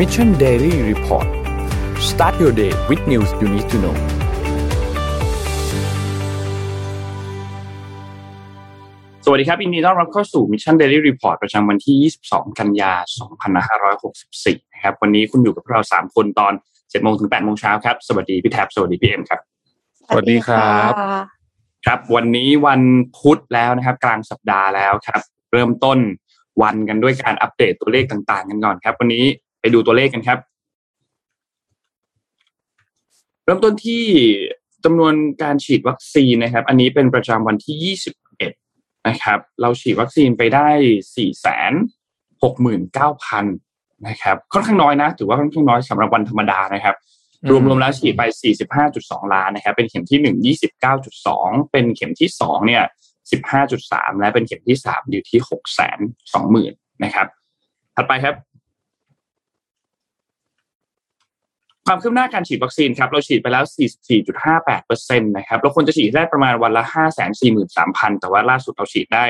Mission Daily Report start your day with news you need to know สวัสดีครับยินดีต้อนรับเข้าสู่ Mission Daily Report ประจำวันที่ 22 กันยา 2564 นะครับ วันนี้คุณอยู่กับเรา 3 คนตอน 7 โมงถึง 8 โมงเช้าครับ สวัสดีพี่แท็บสวัสดีพี่เอ็มครับ สวัสดีครับ ครับ วันนี้วันพุธแล้วนะครับ กลางสัปดาห์แล้วครับ เริ่มต้นวันกันด้วยการอัปเดตตัวเลขต่างๆ กันก่อนครับ วันนี้ ไปดูตัวเลขกันครับ เริ่มต้นที่จำนวนการฉีดวัคซีนนะครับ อันนี้เป็นประจำวันที่ 21 นะครับ เราฉีดวัคซีนไปได้ 469,000 นะครับ ค่อนข้างน้อยนะ ถือว่าค่อนข้างน้อยสำหรับวันธรรมดานะครับ รวมๆแล้วฉีดไป 45.2 ล้านนะครับ เป็นเข็มที่ 1 29.2 เป็นเข็มที่ 2 เนี่ย 15.3 และเป็นเข็มที่ 3 อยู่ที่ 620,000 นะครับ ถัดไปครับ ความคืบหน้าการฉีดวัคซีนครับเราฉีดไปแล้ว 44.58%นะครับเราควรจะฉีดได้ประมาณวันละ 543,000 แต่ว่าล่าสุดเราฉีดได้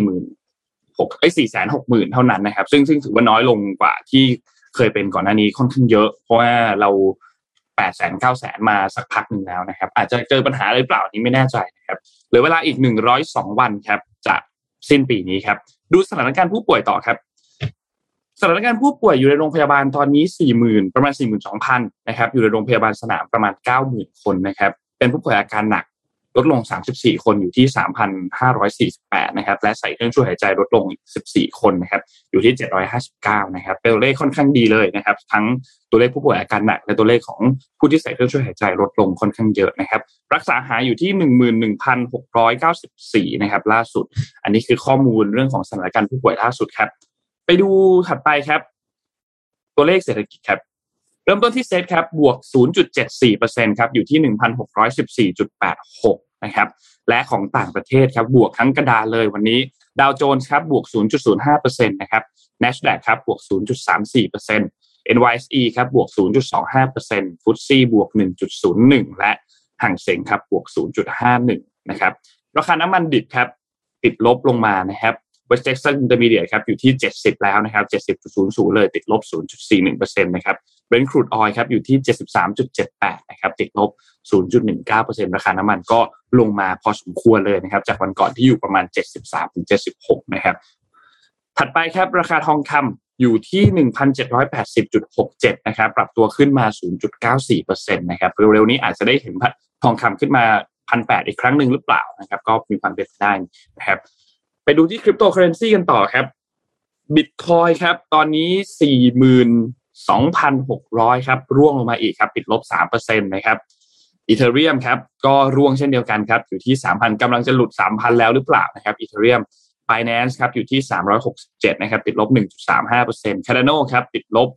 40,000 6ไอ้460,000เท่านั้นนะครับ ซึ่งซึ่งถือว่าน้อยลงกว่าที่เคยเป็นก่อนหน้านี้ค่อนข้างเยอะ เพราะว่าเรา8 0 0 0 0 9 0 0 0มาสักพักหนึ่งแล้วนะครับ อาจจะเจอปัญหาอะไรหรือเปล่านี้ไม่แน่ใจนะครับเหลือเวลาอีก102วันครับจะสิ้นปีนี้ครับ ดูสถานการณ์ผู้ป่วยต่อครับ สถานการณ์ผู้ป่วยอยู่ในโรงพยาบาลตอนนี้ 40,000 ประมาณ 42,000 นะครับ อยู่ในโรงพยาบาลสนามประมาณ 90,000 คนนะครับ เป็นผู้ป่วยอาการหนักลดลง 34 คนอยู่ที่ 3,548 นะครับ และใส่เครื่องช่วยหายใจลดลง 14 คนนะครับ อยู่ที่ 759 นะครับ เป็นตัวเลขค่อนข้างดีเลยนะครับ ทั้งตัวเลขผู้ป่วยอาการหนัก และตัวเลขของผู้ที่ใส่เครื่องช่วยหายใจลดลงค่อนข้างเยอะนะครับ รักษาหายอยู่ที่ 11,694 นะครับ ล่าสุด อันนี้คือข้อมูลเรื่องของสถานการณ์ผู้ป่วยล่าสุดครับ ไปดูถัดไปครับ ตัวเลขเศรษฐกิจครับ เริ่มต้นที่เซตครับบวก 0.74%ครับอยู่ที่ 1,614.86 นะครับและของต่างประเทศครับบวกทั้งกระดานเลยวันนี้ดาวโจนส์ครับบวก 0.05%นะครับ NASDAQ ครับบวก 0.34% NYSE ครับบวก 0.25%ฟุตซี่บวก 1.01 และห่างเสงครับบวก 0.51 นะครับ ราคาน้ำมันดิบครับติดลบลงมานะครับ West Texas Intermediate ครับอยู่ที่ 70 แล้วนะครับ 70.00 เลยติดลบ 0.41%นะครับ Brent crude oil ครับอยู่ที่ 73.78 นะครับติดลบ 0.19%ราคาน้ำมันก็ลงมาพอสมควรเลยนะครับ จากวันก่อนที่อยู่ประมาณ 73-76 นะครับ ถัดไปครับราคาทองคำอยู่ที่ 1,780.67 นะครับ ปรับตัวขึ้นมา 0.94%นะครับเร็วๆนี้อาจจะได้เห็นทองคำขึ้นมา1,800อีกครั้งหนึ่งหรือเปล่านะครับ ก็มีความเป็นไปได้นะครับ ไปดูที่คริปโตเคอเรนซีกันต่อครับบิตคอยครับ ตอนนี้42,600ครับ ร่วงลงมาอีกครับ ปิดลบ3%นะครับอีเทเรียมครับก็ร่วงเช่นเดียวกันครับ อยู่ที่3,000กำลังจะหลุด3,000แล้วหรือเปล่านะครับอีเทเรียม Binance ครับอยู่ที่367นะครับ ติดลบ1.35% Cardano ครับ ติดลบ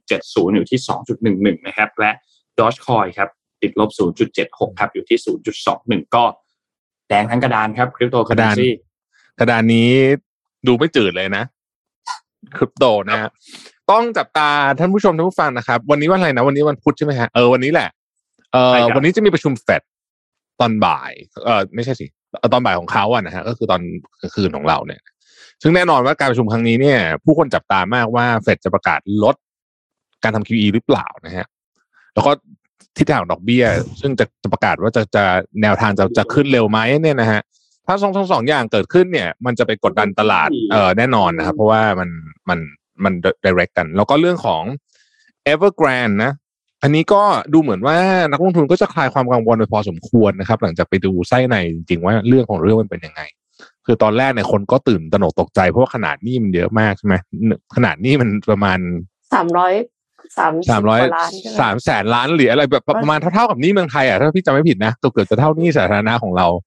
2.70อยู่ที่2.11นะครับ และ Dogecoin ครับ ติดลบ0.76ครับ อยู่ที่0.21ก็แดงทั้งกระดานครับคริปโตเคอเรนซี กระดานนี้ดูไม่จืดเลยนะคริปโตนะฮะต้องจับตาท่านผู้ชมท่านผู้ฟังนะครับ วันนี้วันอะไรนะวันนี้วันพุธใช่ไหมฮะเออวันนี้แหละเออวันนี้จะมีประชุมเฟดตอนบ่าย เออไม่ใช่สิตอนบ่ายของเขาอะนะฮะก็คือตอนกลางคืนของเราเนี่ย ซึ่งแน่นอนว่าการประชุมครั้งนี้เนี่ย ผู้คนจับตามากว่าเฟดจะประกาศลดการทำ QE หรือเปล่านะฮะแล้วก็ทิศทางดอกเบี้ย ซึ่งจะจะประกาศว่าจะจะแนวทางจะจะขึ้นเร็วไหมเนี่ยนะฮะ ถ้าสองทั้งสองอย่างเกิดขึ้นเนี่ย มันจะไปกดดันตลาดเออแน่นอนนะครับ เพราะว่ามันมันมัน direct กัน แล้วก็เรื่องของ Evergrande นะอันนี้ก็ดูเหมือนว่านักลงทุนก็จะคลายความกังวลไปพอสมควรนะครับ หลังจากไปดูไส้ในจริงๆว่าเรื่องของเรื่องมันเป็นยังไง คือตอนแรกเนี่ยคนก็ตื่นตระหนกตกใจ เพราะว่าขนาดนี้มันเยอะมากใช่ไหมขนาดนี้มันประมาณสามร้อยสามสามร้อยล้านใช่ไหมสามแสนล้านหรืออะไรแบบประมาณเท่าๆกับหนี้เมืองไทยอะถ้าพี่จำไม่ผิดนะเกือบๆจะเท่าหนี้สาธารณะของเราครับ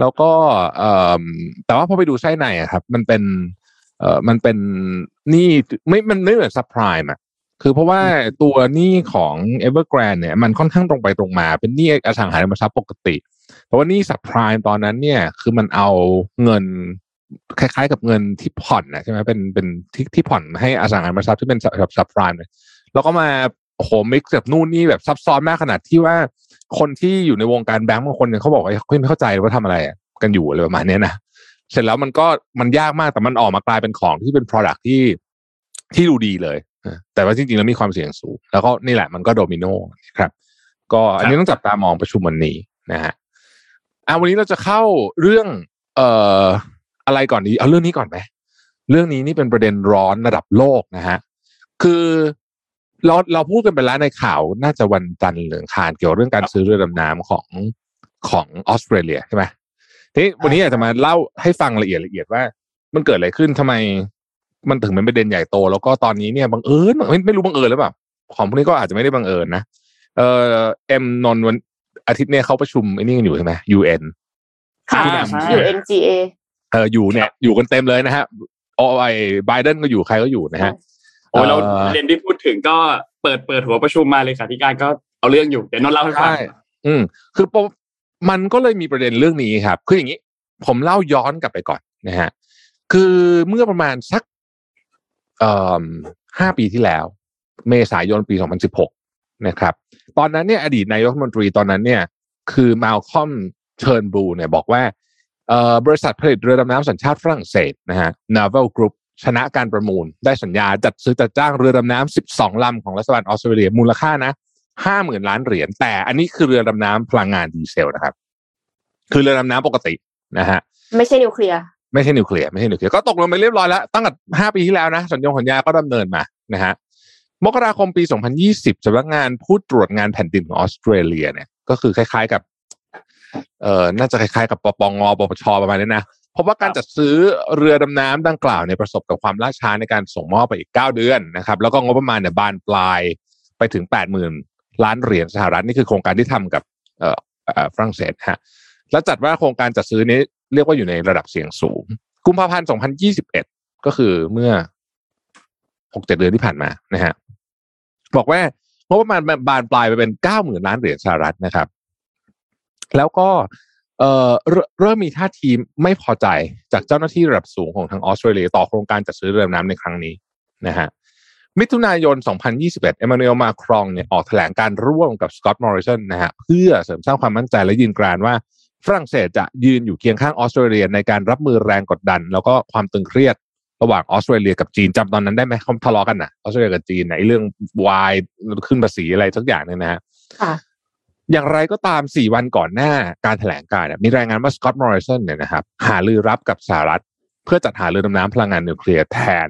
แล้วก็เอ่อแต่ว่าพอไปดูไส้ในอะครับ มันเป็นเอ่อมันเป็นหนี้ไม่มันไม่เหมือนซับไพรม์อะคือเพราะว่าตัวหนี้ของ Evergrande เนี่ยมันค่อนข้างตรงไปตรงมา เป็นหนี้อสังหาริมทรัพย์ปกติ เพราะว่าหนี้ซับไพรม์ตอนนั้นเนี่ยคือมันเอาเงินคล้ายๆ กับเงินที่ผ่อนนะใช่ไหมเป็นเป็นที่ที่ผ่อนให้อสังหาริมทรัพย์ที่เป็นแบบซับไพรม์เนี่ยแล้วก็มาโอ้โหมิกซ์กับนู่นนี่แบบซับซ้อนมากขนาดที่ว่า คนที่อยู่ในวงการแบงก์บางคนเนี่ยเขาบอกว่าเขาไม่เข้าใจว่าทำอะไรกันอยู่อะไรประมาณเนี้ยนะเสร็จแล้วมันก็มันยากมากแต่มันออกมากลายเป็นของที่เป็น product ที่ที่ดูดีเลยแต่ว่าจริงๆแล้วมีความเสี่ยงสูง แล้วก็นี่แหละมันก็โดมิโนนะครับ ก็อันนี้ต้องจับตามองประชุมวันนี้นะฮะอะวันนี้เราจะเข้าเรื่องเอ่ออะไรก่อนดีเอาเรื่องนี้ก่อนไหมเรื่องนี้นี่เป็นประเด็นร้อนระดับโลกนะฮะคือ เราเราพูดกันไปแล้วในข่าวน่าจะวันจันทร์หรือคานเกี่ยวเรื่องการซื้อเรือดำน้ำของของออสเตรเลียใช่ไหมทีนี้วันนี้อยากจะมาเล่าให้ฟังละเอียดละเอียดว่า มันเกิดอะไรขึ้นทำไม มันถึงเป็นประเด็นใหญ่โต แล้วก็ตอนนี้เนี่ยบังเอิญไม่ไม่รู้บังเอิญหรือเปล่าของพวกนี้ก็อาจจะไม่ได้บังเอิญนะเออเอ็มนนวันอาทิตย์เนี่ยเขาประชุมไอ้นี่กันอยู่ใช่ไหม UN ค่ะอ่าใช่ UNGA เอออยู่เนี่ยอยู่กันเต็มเลยนะฮะโอ้ไอ้ไบเดนก็อยู่ใครก็อยู่นะฮะโอ้ยเราเอ่อเรียนที่พูดถึงก็เปิดเปิดหัวประชุมมาเลยค่ะที่การก็เอาเรื่องอยู่เดี๋ยวนนท์เล่าให้ฟังใช่อืมคือปมมันก็เลยมีประเด็นเรื่องนี้ครับ คืออย่างนี้ ผมเล่าย้อนกลับไปก่อนนะฮะคือเมื่อประมาณสักเอ่อห้าปีที่แล้ว เมษายนปี2016นะครับ ตอนนั้นเนี่ยอดีตนายกรัฐมนตรีตอนนั้นเนี่ย คือมาลคอมเชิร์นบลูเนี่ยบอกว่าเอ่อบริษัทผลิตเรือดำน้ำสัญชาติฝรั่งเศสนะฮะ Naval Group ชนะการประมูล ได้สัญญาจัดซื้อจัดจ้างเรือดำน้ำ12ลำของรัฐบาลออสเตรเลียมูลค่านะห้าหมื่นล้านเหรียญแต่อันนี้คือเรือดำน้ำพลังงานดีเซลนะครับ คือเรือดำน้ำปกตินะฮะไม่ใช่นิวเคลียร์ไม่ใช่นิวเคลียร์ไม่ใช่นิวเคลียร์ก็ตกลงไปเรียบร้อยแล้วตั้งแต่ห้าปีที่แล้วนะสัญญงสัญญาก็ดำเนินมานะฮะมกราคมปี 2020สำนักงานผู้ตรวจเงินแผ่นดินของออสเตรเลียเนี่ย ก็คือคล้ายๆกับ เอ่อน่าจะคล้ายๆกับปปงปปชประมาณนี้นะเพราะว่าการจัดซื้อเรือดำน้ำดังกล่าวเนี่ยประสบกับความล่าช้าในการส่งมอบไปอีก 9 เดือนนะครับ แล้วก็งบประมาณเนี่ยบานปลายไปถึง 80,000 ล้านเหรียญสหรัฐนี่คือโครงการที่ทำกับเออเอ่อฝรั่งเศสฮะแล้วจัดว่าโครงการจัดซื้อนี้เรียกว่าอยู่ในระดับเสี่ยงสูง กุมภาพันธ์ 2021 ก็คือเมื่อ 6-7 เดือนที่ผ่านมานะฮะบอกว่างบประมาณบานปลายไปเป็น 90,000 ล้านเหรียญสหรัฐนะครับ แล้วก็ เอ่อเริ่มมีท่าทีไม่พอใจจากเจ้าหน้าที่ระดับสูงของทางออสเตรเลียต่อโครงการจัดซื้อเรือดำน้ำในครั้งนี้นะฮะมิถุนายน 2021 เอมมานูเอลมาครองเนี่ยออกแถลงการร่วมกับสกอตต์มอริสันนะฮะเพื่อเสริมสร้างความมั่นใจและยืนกรานว่าฝรั่งเศสจะยืนอยู่เคียงข้างออสเตรเลียในการรับมือแรงกดดัน แล้วก็ความตึงเครียดระหว่างออสเตรเลียกับจีนจำตอนนั้นได้ไหมเขาทะเลาะกันนะออสเตรเลียกับจีนไหนเรื่องวายขึ้นภาษีอะไรสักอย่างเนี่ยนะฮะค่ะ อย่างไรก็ตาม 4 วันก่อนหน้าการแถลงการ์มีรายงานว่าสกอตต์มอริสันเนี่ยนะครับหาลือรับกับสหรัฐ เพื่อจัดหาเรือดำน้ำพลังงานนิวเคลียร์แทน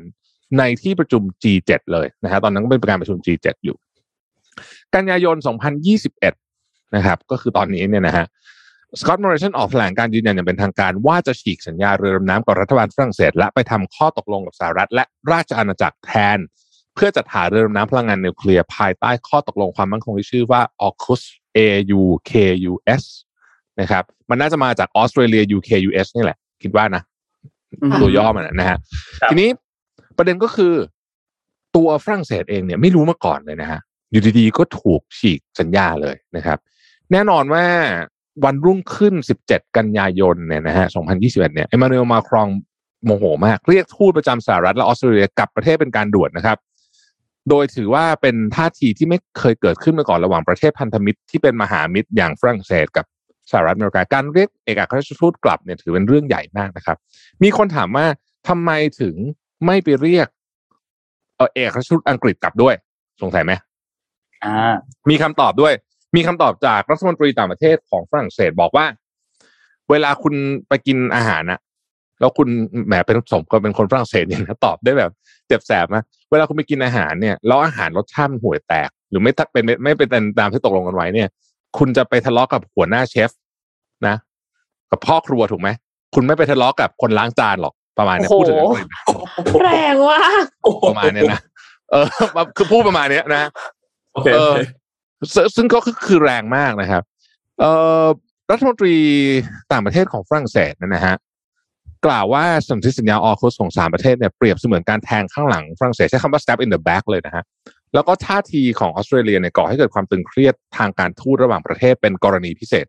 ในที่ประชุม G7 เลยนะฮะตอนนั้นก็เป็นการประชุม G7 อยู่ กันยายน 2021 นะครับก็คือตอนนี้เนี่ยนะฮะสกอตต์มอริสันออกแถลงการยืนยันอย่างเป็นทางการ ว่าจะฉีกสัญญาเรือดำน้ำกับรัฐบาลฝรั่งเศส และไปทำข้อตกลงกับสหรัฐ และราชอาณาจักรแทน เพื่อจัดหาเรือดำน้ำพลังงานนิวเคลียร์ภายใต้ข้อตกลงความมั่นคงที่ชื่อว่า AUKUS AUKUS นะครับ มันน่าจะมาจาก Australia UKUS นี่แหละ คิดว่านะอืมตัวย่อมันนะนะฮะครับทีนี้ประเด็นก็คือตัวฝรั่งเศสเองเนี่ยไม่รู้มาก่อนเลยนะฮะ อยู่ดีๆ ก็ถูกฉีกสัญญาเลยนะครับ แน่นอนว่าวันรุ่งขึ้น 17 กันยายนเนี่ยนะฮะ 2021 เนี่ยเอมานูเอลมาครองโมโหมาก เรียกทูตประจำสหรัฐและออสเตรเลียกลับประเทศเป็นการด่วนนะครับ โดยถือว่าเป็นท่าทีที่ไม่เคยเกิดขึ้นมาก่อนระหว่างประเทศพันธมิตรที่เป็นมหามิตรอย่างฝรั่งเศสกับสหรัฐอเมริกาการเรียกเอกอัครราชทูตกลับเนี่ยถือเป็นเรื่องใหญ่มากนะครับ มีคนถามว่าทำไมถึงไม่ไปเรียกเออเอกอัครราชทูตอังกฤษกลับด้วย สงสัยไหมอ่า มีคำตอบด้วย มีคำตอบจากรัฐมนตรีต่างประเทศของฝรั่งเศสบอกว่า เวลาคุณไปกินอาหารนะ แล้วคุณแหมเป็นสมก็เป็นคนฝรั่งเศสเนี่ยนะตอบได้แบบเจ็บแสบนะเวลาคุณไปกินอาหารเนี่ยแล้วอาหารรสชาติมันห่วยแตก หรือไม่เป็นไม่ไม่เป็นตามที่ตกลงกันไว้เนี่ย คุณจะไปทะเลาะกับหัวหน้าเชฟนะ กับพ่อครัวถูกไหมคุณไม่ไปทะเลาะกับคนล้างจานหรอกประมาณเนี้ยโอ้พูดโหถึงอังกฤษนะแรงมากประมาณเนี้ยนะเออคือพูดประมาณเนี้ยนะโอเคเออซึ่งซึ่งก็คือแรงมากนะครับ เอ่อรัฐมนตรีต่างประเทศของฝรั่งเศสเนยนะฮะ กล่าวว่าสนธิสัญญาออคุสของสามประเทศเนี่ยเปรียบเสมือนการแทงข้างหลังฝรั่งเศสใช้คำว่า stab in the back เลยนะฮะแล้วก็ท่าทีของออสเตรเลียเนี่ยก่อให้เกิดความตึงเครียดทางการทูตระหว่างประเทศเป็นกรณีพิเศษ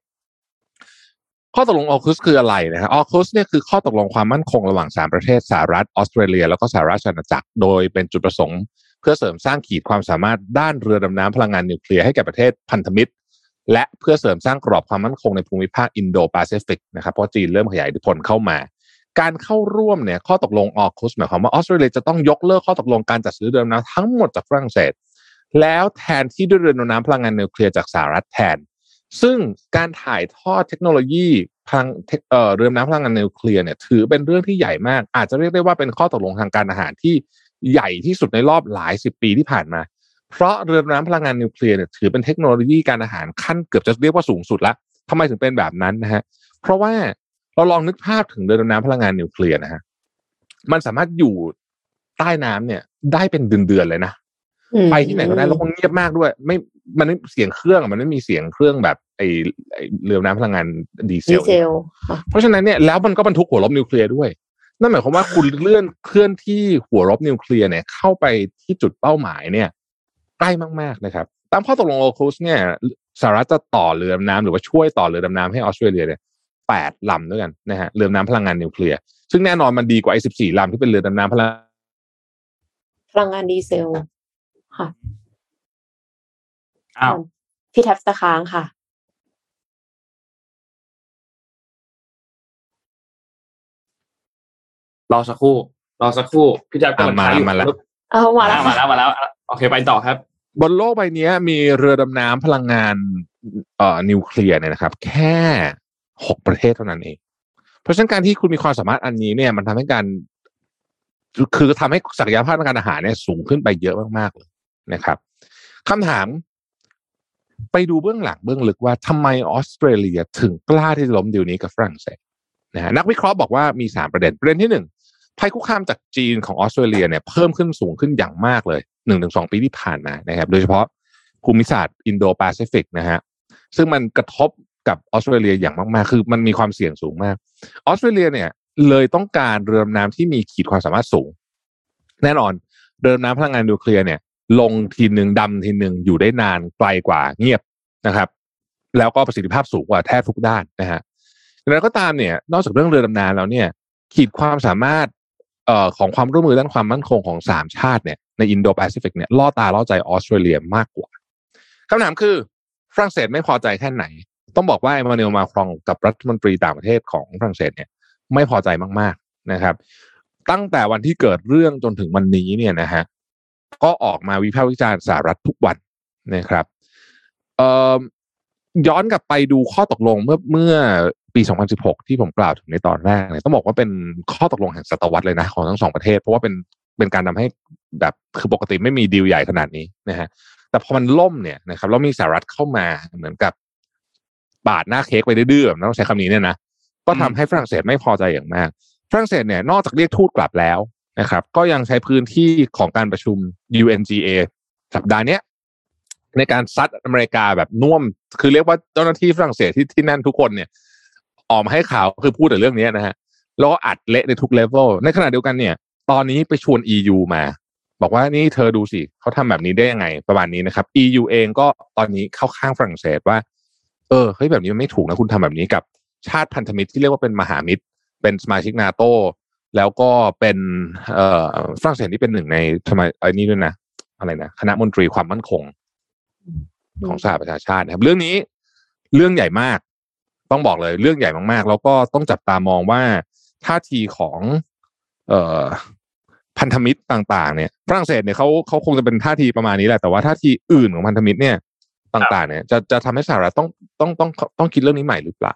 ข้อตกลงออคุสคืออะไรนะฮะออคุสเนี่ยคือข้อตกลงความมั่นคงระหว่างสามประเทศสหรัฐออสเตรเลีย แล้วก็สหราชอาณาจักรโดยเป็นจุดประสงค์ เพื่อเสริมสร้างขีดความสามารถด้านเรือดำน้ำพลังงานนิวเคลียร์ให้แก่ประเทศพันธมิตรและเพื่อเสริมสร้างกรอบความมั่นคงในภูมิภาคอินโดแปซิฟิกนะครับเพราะจีนเริ่มขยายอิทธิพลเข้ามา การเข้าร่วมเนี่ยข้อตกลง AUKUS หมายความว่าออสเตรเลียจะต้องยกเลิกข้อตกลงการจัดซื้อเรือดำน้ำทั้งหมดจากฝรั่งเศส แล้วแทนที่ด้วยเรือดำน้ำพลังงานนิวเคลียร์จากสหรัฐแทน ซึ่งการถ่ายทอดเทคโนโลยีพลังเอ่อเรือดำน้ำพลังงานนิวเคลียร์เนี่ยถือเป็นเรื่องที่ใหญ่มาก อาจจะเรียกได้ว่าเป็นข้อตกลงทางการทหารที่ใหญ่ที่สุดในรอบหลายสิบปีที่ผ่านมา เพราะเรือดำน้ำพลังงานนิวเคลียร์เนี่ยถือเป็นเทคโนโลยีการทหารขั้นเกือบจะเรียกว่าสูงสุดละทำไมถึงเป็นแบบนั้นนะฮะเพราะว่า เราลองนึกภาพถึงเรือดำน้ำพลังงานนิวเคลียร์นะฮะมันสามารถอยู่ใต้น้ำเนี่ย ได้เป็นเดือนๆเลยนะอืมไปที่ไหนก็ได้แล้วก็เงียบมากด้วย ไม่มันไม่เสียงเครื่องอะมันไม่มีเสียงเครื่องแบบไอไอ้เรือดำน้ำพลังงานดีเซลดีเซลค่ะเพราะฉะนั้นเนี่ยแล้วมันก็บรรทุกหัวรบนิวเคลียร์ด้วยนั่นหมายความว่าคุณเลื่อนเคลื่อนที่หัวรบนิวเคลียร์เนี่ย เข้าไปที่จุดเป้าหมายเนี่ยใกล้มากๆนะครับ ตามข้อตกลงโอคุสเนี่ยสหรัฐจะต่อเรือดำน้ำหรือว่าช่วยต่อเรือดำน้ำให้ออสเตรเลียเนี่ย แปดลำด้วยกันนะฮะเรือดำน้ำพลังงานนิวเคลียร์ซึ่งแน่นอนมันดีกว่าไอ้สิบสี่ลำที่เป็นเรือดำน้ำพลังพลังงานดีเซลค่ะอ้าวพี่แท็บตะค้างค่ะรอสักครู่รอสักครู่พี่แจ๊คกำลังอะมาขายอยู่มาแล้วเอามาแล้วมาแล้วมาแล้วโอเคไปต่อครับ บนโลกใบนี้มีเรือดำน้ำพลังงานเอ่อนิวเคลียร์เนี่ยนะครับ แค่ หกประเทศเท่านั้นเอง เพราะฉะนั้นการที่คุณมีความสามารถอันนี้เนี่ย มันทำให้การ คือคือทำให้ศักยภาพทางการอาหารเนี่ยสูงขึ้นไปเยอะมากๆเลยนะครับคำถาม ไปดูเบื้องหลังเบื้องลึกว่าทำไมออสเตรเลียถึงกล้าที่จะล้มดีลนี้กับฝรั่งเศสนะฮะนักวิเคราะห์บอกว่ามีสามประเด็นประเด็นที่หนึ่งภัยคุกคามจากจีนของออสเตรเลียเนี่ยเพิ่มขึ้นสูงขึ้นอย่างมากเลยหนึ่งถึงสองปีที่ผ่านมานะครับ โดยเฉพาะภูมิศาสตร์อินโดแปซิฟิกนะฮะซึ่งมันกระทบ กับออสเตรเลียอย่างมากๆ คือมันมีความเสี่ยงสูงมาก ออสเตรเลียเนี่ย เลยต้องการเรือดำน้ำที่มีขีดความสามารถสูง แน่นอนเรือดำน้ำพลังงานนิวเคลียร์เนี่ย ลงทีหนึ่งดำทีหนึ่งอยู่ได้นานไกลกว่าเงียบนะครับ แล้วก็ประสิทธิภาพสูงกว่าแทบทุกด้านนะฮะแล้วก็ตามเนี่ย นอกจากเรื่องเรือดำน้ำแล้วเนี่ย ขีดความสามารถเอ่อของความร่วมมือด้านความมั่นคงของสามชาติเนี่ยในอินโดแปซิฟิกเนี่ยล่อตาล่อใจออสเตรเลียมากกว่าคำถามคือฝรั่งเศสไม่พอใจแค่ไหน ต้องบอกว่าเอมานูเอลมาครองกับรัฐมนตรีต่างประเทศของฝรั่งเศสเนี่ยไม่พอใจมาก ๆนะครับ ตั้งแต่วันที่เกิดเรื่องจนถึงวันนี้เนี่ยนะฮะก็ออกมาวิพากษ์วิจารณ์สหรัฐทุกวันนะครับย้อนกลับไปดูข้อตกลงเมื่อเมื่อปี 2016 ที่ผมกล่าวถึงในตอนแรกเนี่ยต้องบอกว่าเป็นข้อตกลงแห่งศตวรรษเลยนะของทั้งสองประเทศ เพราะว่าเป็นเป็นการทำให้แบบคือปกติไม่มีดีลใหญ่ขนาดนี้นะฮะแต่พอมันล่มเนี่ยนะครับแล้วมีสหรัฐเข้ามาเหมือนกับ ปาดหน้าเค้กไปดื้อๆต้องใช้คำนี้เนี่ยนะก็ทำให้ฝรั่งเศสไม่พอใจอย่างมาก ฝรั่งเศสเนี่ยนอกจากเรียกทูตกลับแล้วนะครับ ก็ยังใช้พื้นที่ของการประชุม UNGA สัปดาห์เนี้ยในการซัดอเมริกาแบบน่วม คือเรียกว่าเจ้าหน้าที่ฝรั่งเศสที่ที่นั่นทุกคนเนี่ย ออกมาให้ข่าวคือพูดแต่เรื่องนี้นะฮะแล้วก็อัดเละในทุกเลเวลในขณะเดียวกันเนี่ย ตอนนี้ไปชวน EU มา บอกว่านี่เธอดูสิเขาทำแบบนี้ได้ยังไงประมาณนี้นะครับ EU เองก็ตอนนี้เข้าข้างฝรั่งเศสว่า เออเฮ้ยแบบนี้มันไม่ถูกนะคุณทำแบบนี้กับชาติพันธมิตรที่เรียกว่าเป็นมหามิตร เป็นสมาชิกนาโตแล้วก็เป็นเอ่อฝรั่งเศสที่เป็นหนึ่งในทำไมไอ้นี่ด้วยนะอะไรนะคณะมนตรีความมั่นคง ของสหประชาชาตินะครับ เรื่องนี้เรื่องใหญ่มาก ต้องบอกเลยเรื่องใหญ่มากๆ แล้วก็ต้องจับตามองว่าท่าทีของ เอ่อพันธมิตรต่าง ๆ เนี่ยฝรั่งเศสเนี่ยเขาเขาคงจะเป็นท่าทีประมาณนี้แหละแต่ว่าท่าทีอื่นของพันธมิตรเนี่ย ต่าง ๆ เนี่ย จะจะทำให้สหรัฐต้องต้องต้องต้องคิดเรื่องนี้ใหม่หรือเปล่า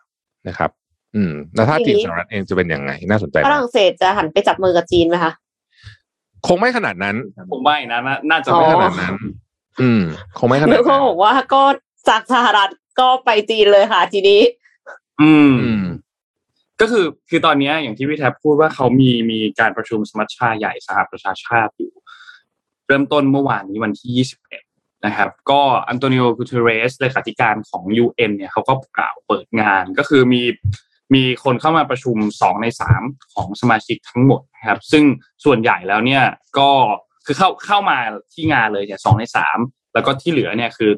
นะครับ อืมแล้วท่าทีของสหรัฐเองจะเป็นยังไงน่าสนใจฝมากรั่งเศสจะหันไปจับมือกับจีนไหมคะคงไม่ขนาดนั้นผมว่าอย่างนั้นนะน่าจะอ๋ไม่ไม่ขขนานาดดนั้นนั้น อืม คงไม่ขนาดเดี๋ยวเขานั้นบอกว่าก็จากสหรัฐก็ไปจีนเลยค่ะทีนี้ อืมอืมก็คือคือตอนเนี้ยอย่างที่พี่แท็บพูดว่าเขามีมีการประชุมสมัชชาใหญ่สหประชาชาติอยู่ เริ่มต้นเมื่อวานนี้วันที่21 นะครับก็อันโตนิโอกูเทเรสเลขาธิการของ UN เนี่ยเขาก็กล่าวเปิดงานก็คือมีมีคนเข้ามาประชุม 2 ใน 3 ของสมาชิกทั้งหมดนะครับ ซึ่งส่วนใหญ่แล้วเนี่ยก็คือเข้าเข้ามาที่งานเลยเนี่ยสองในสามแล้วก็ที่เหลือเนี่ยคือ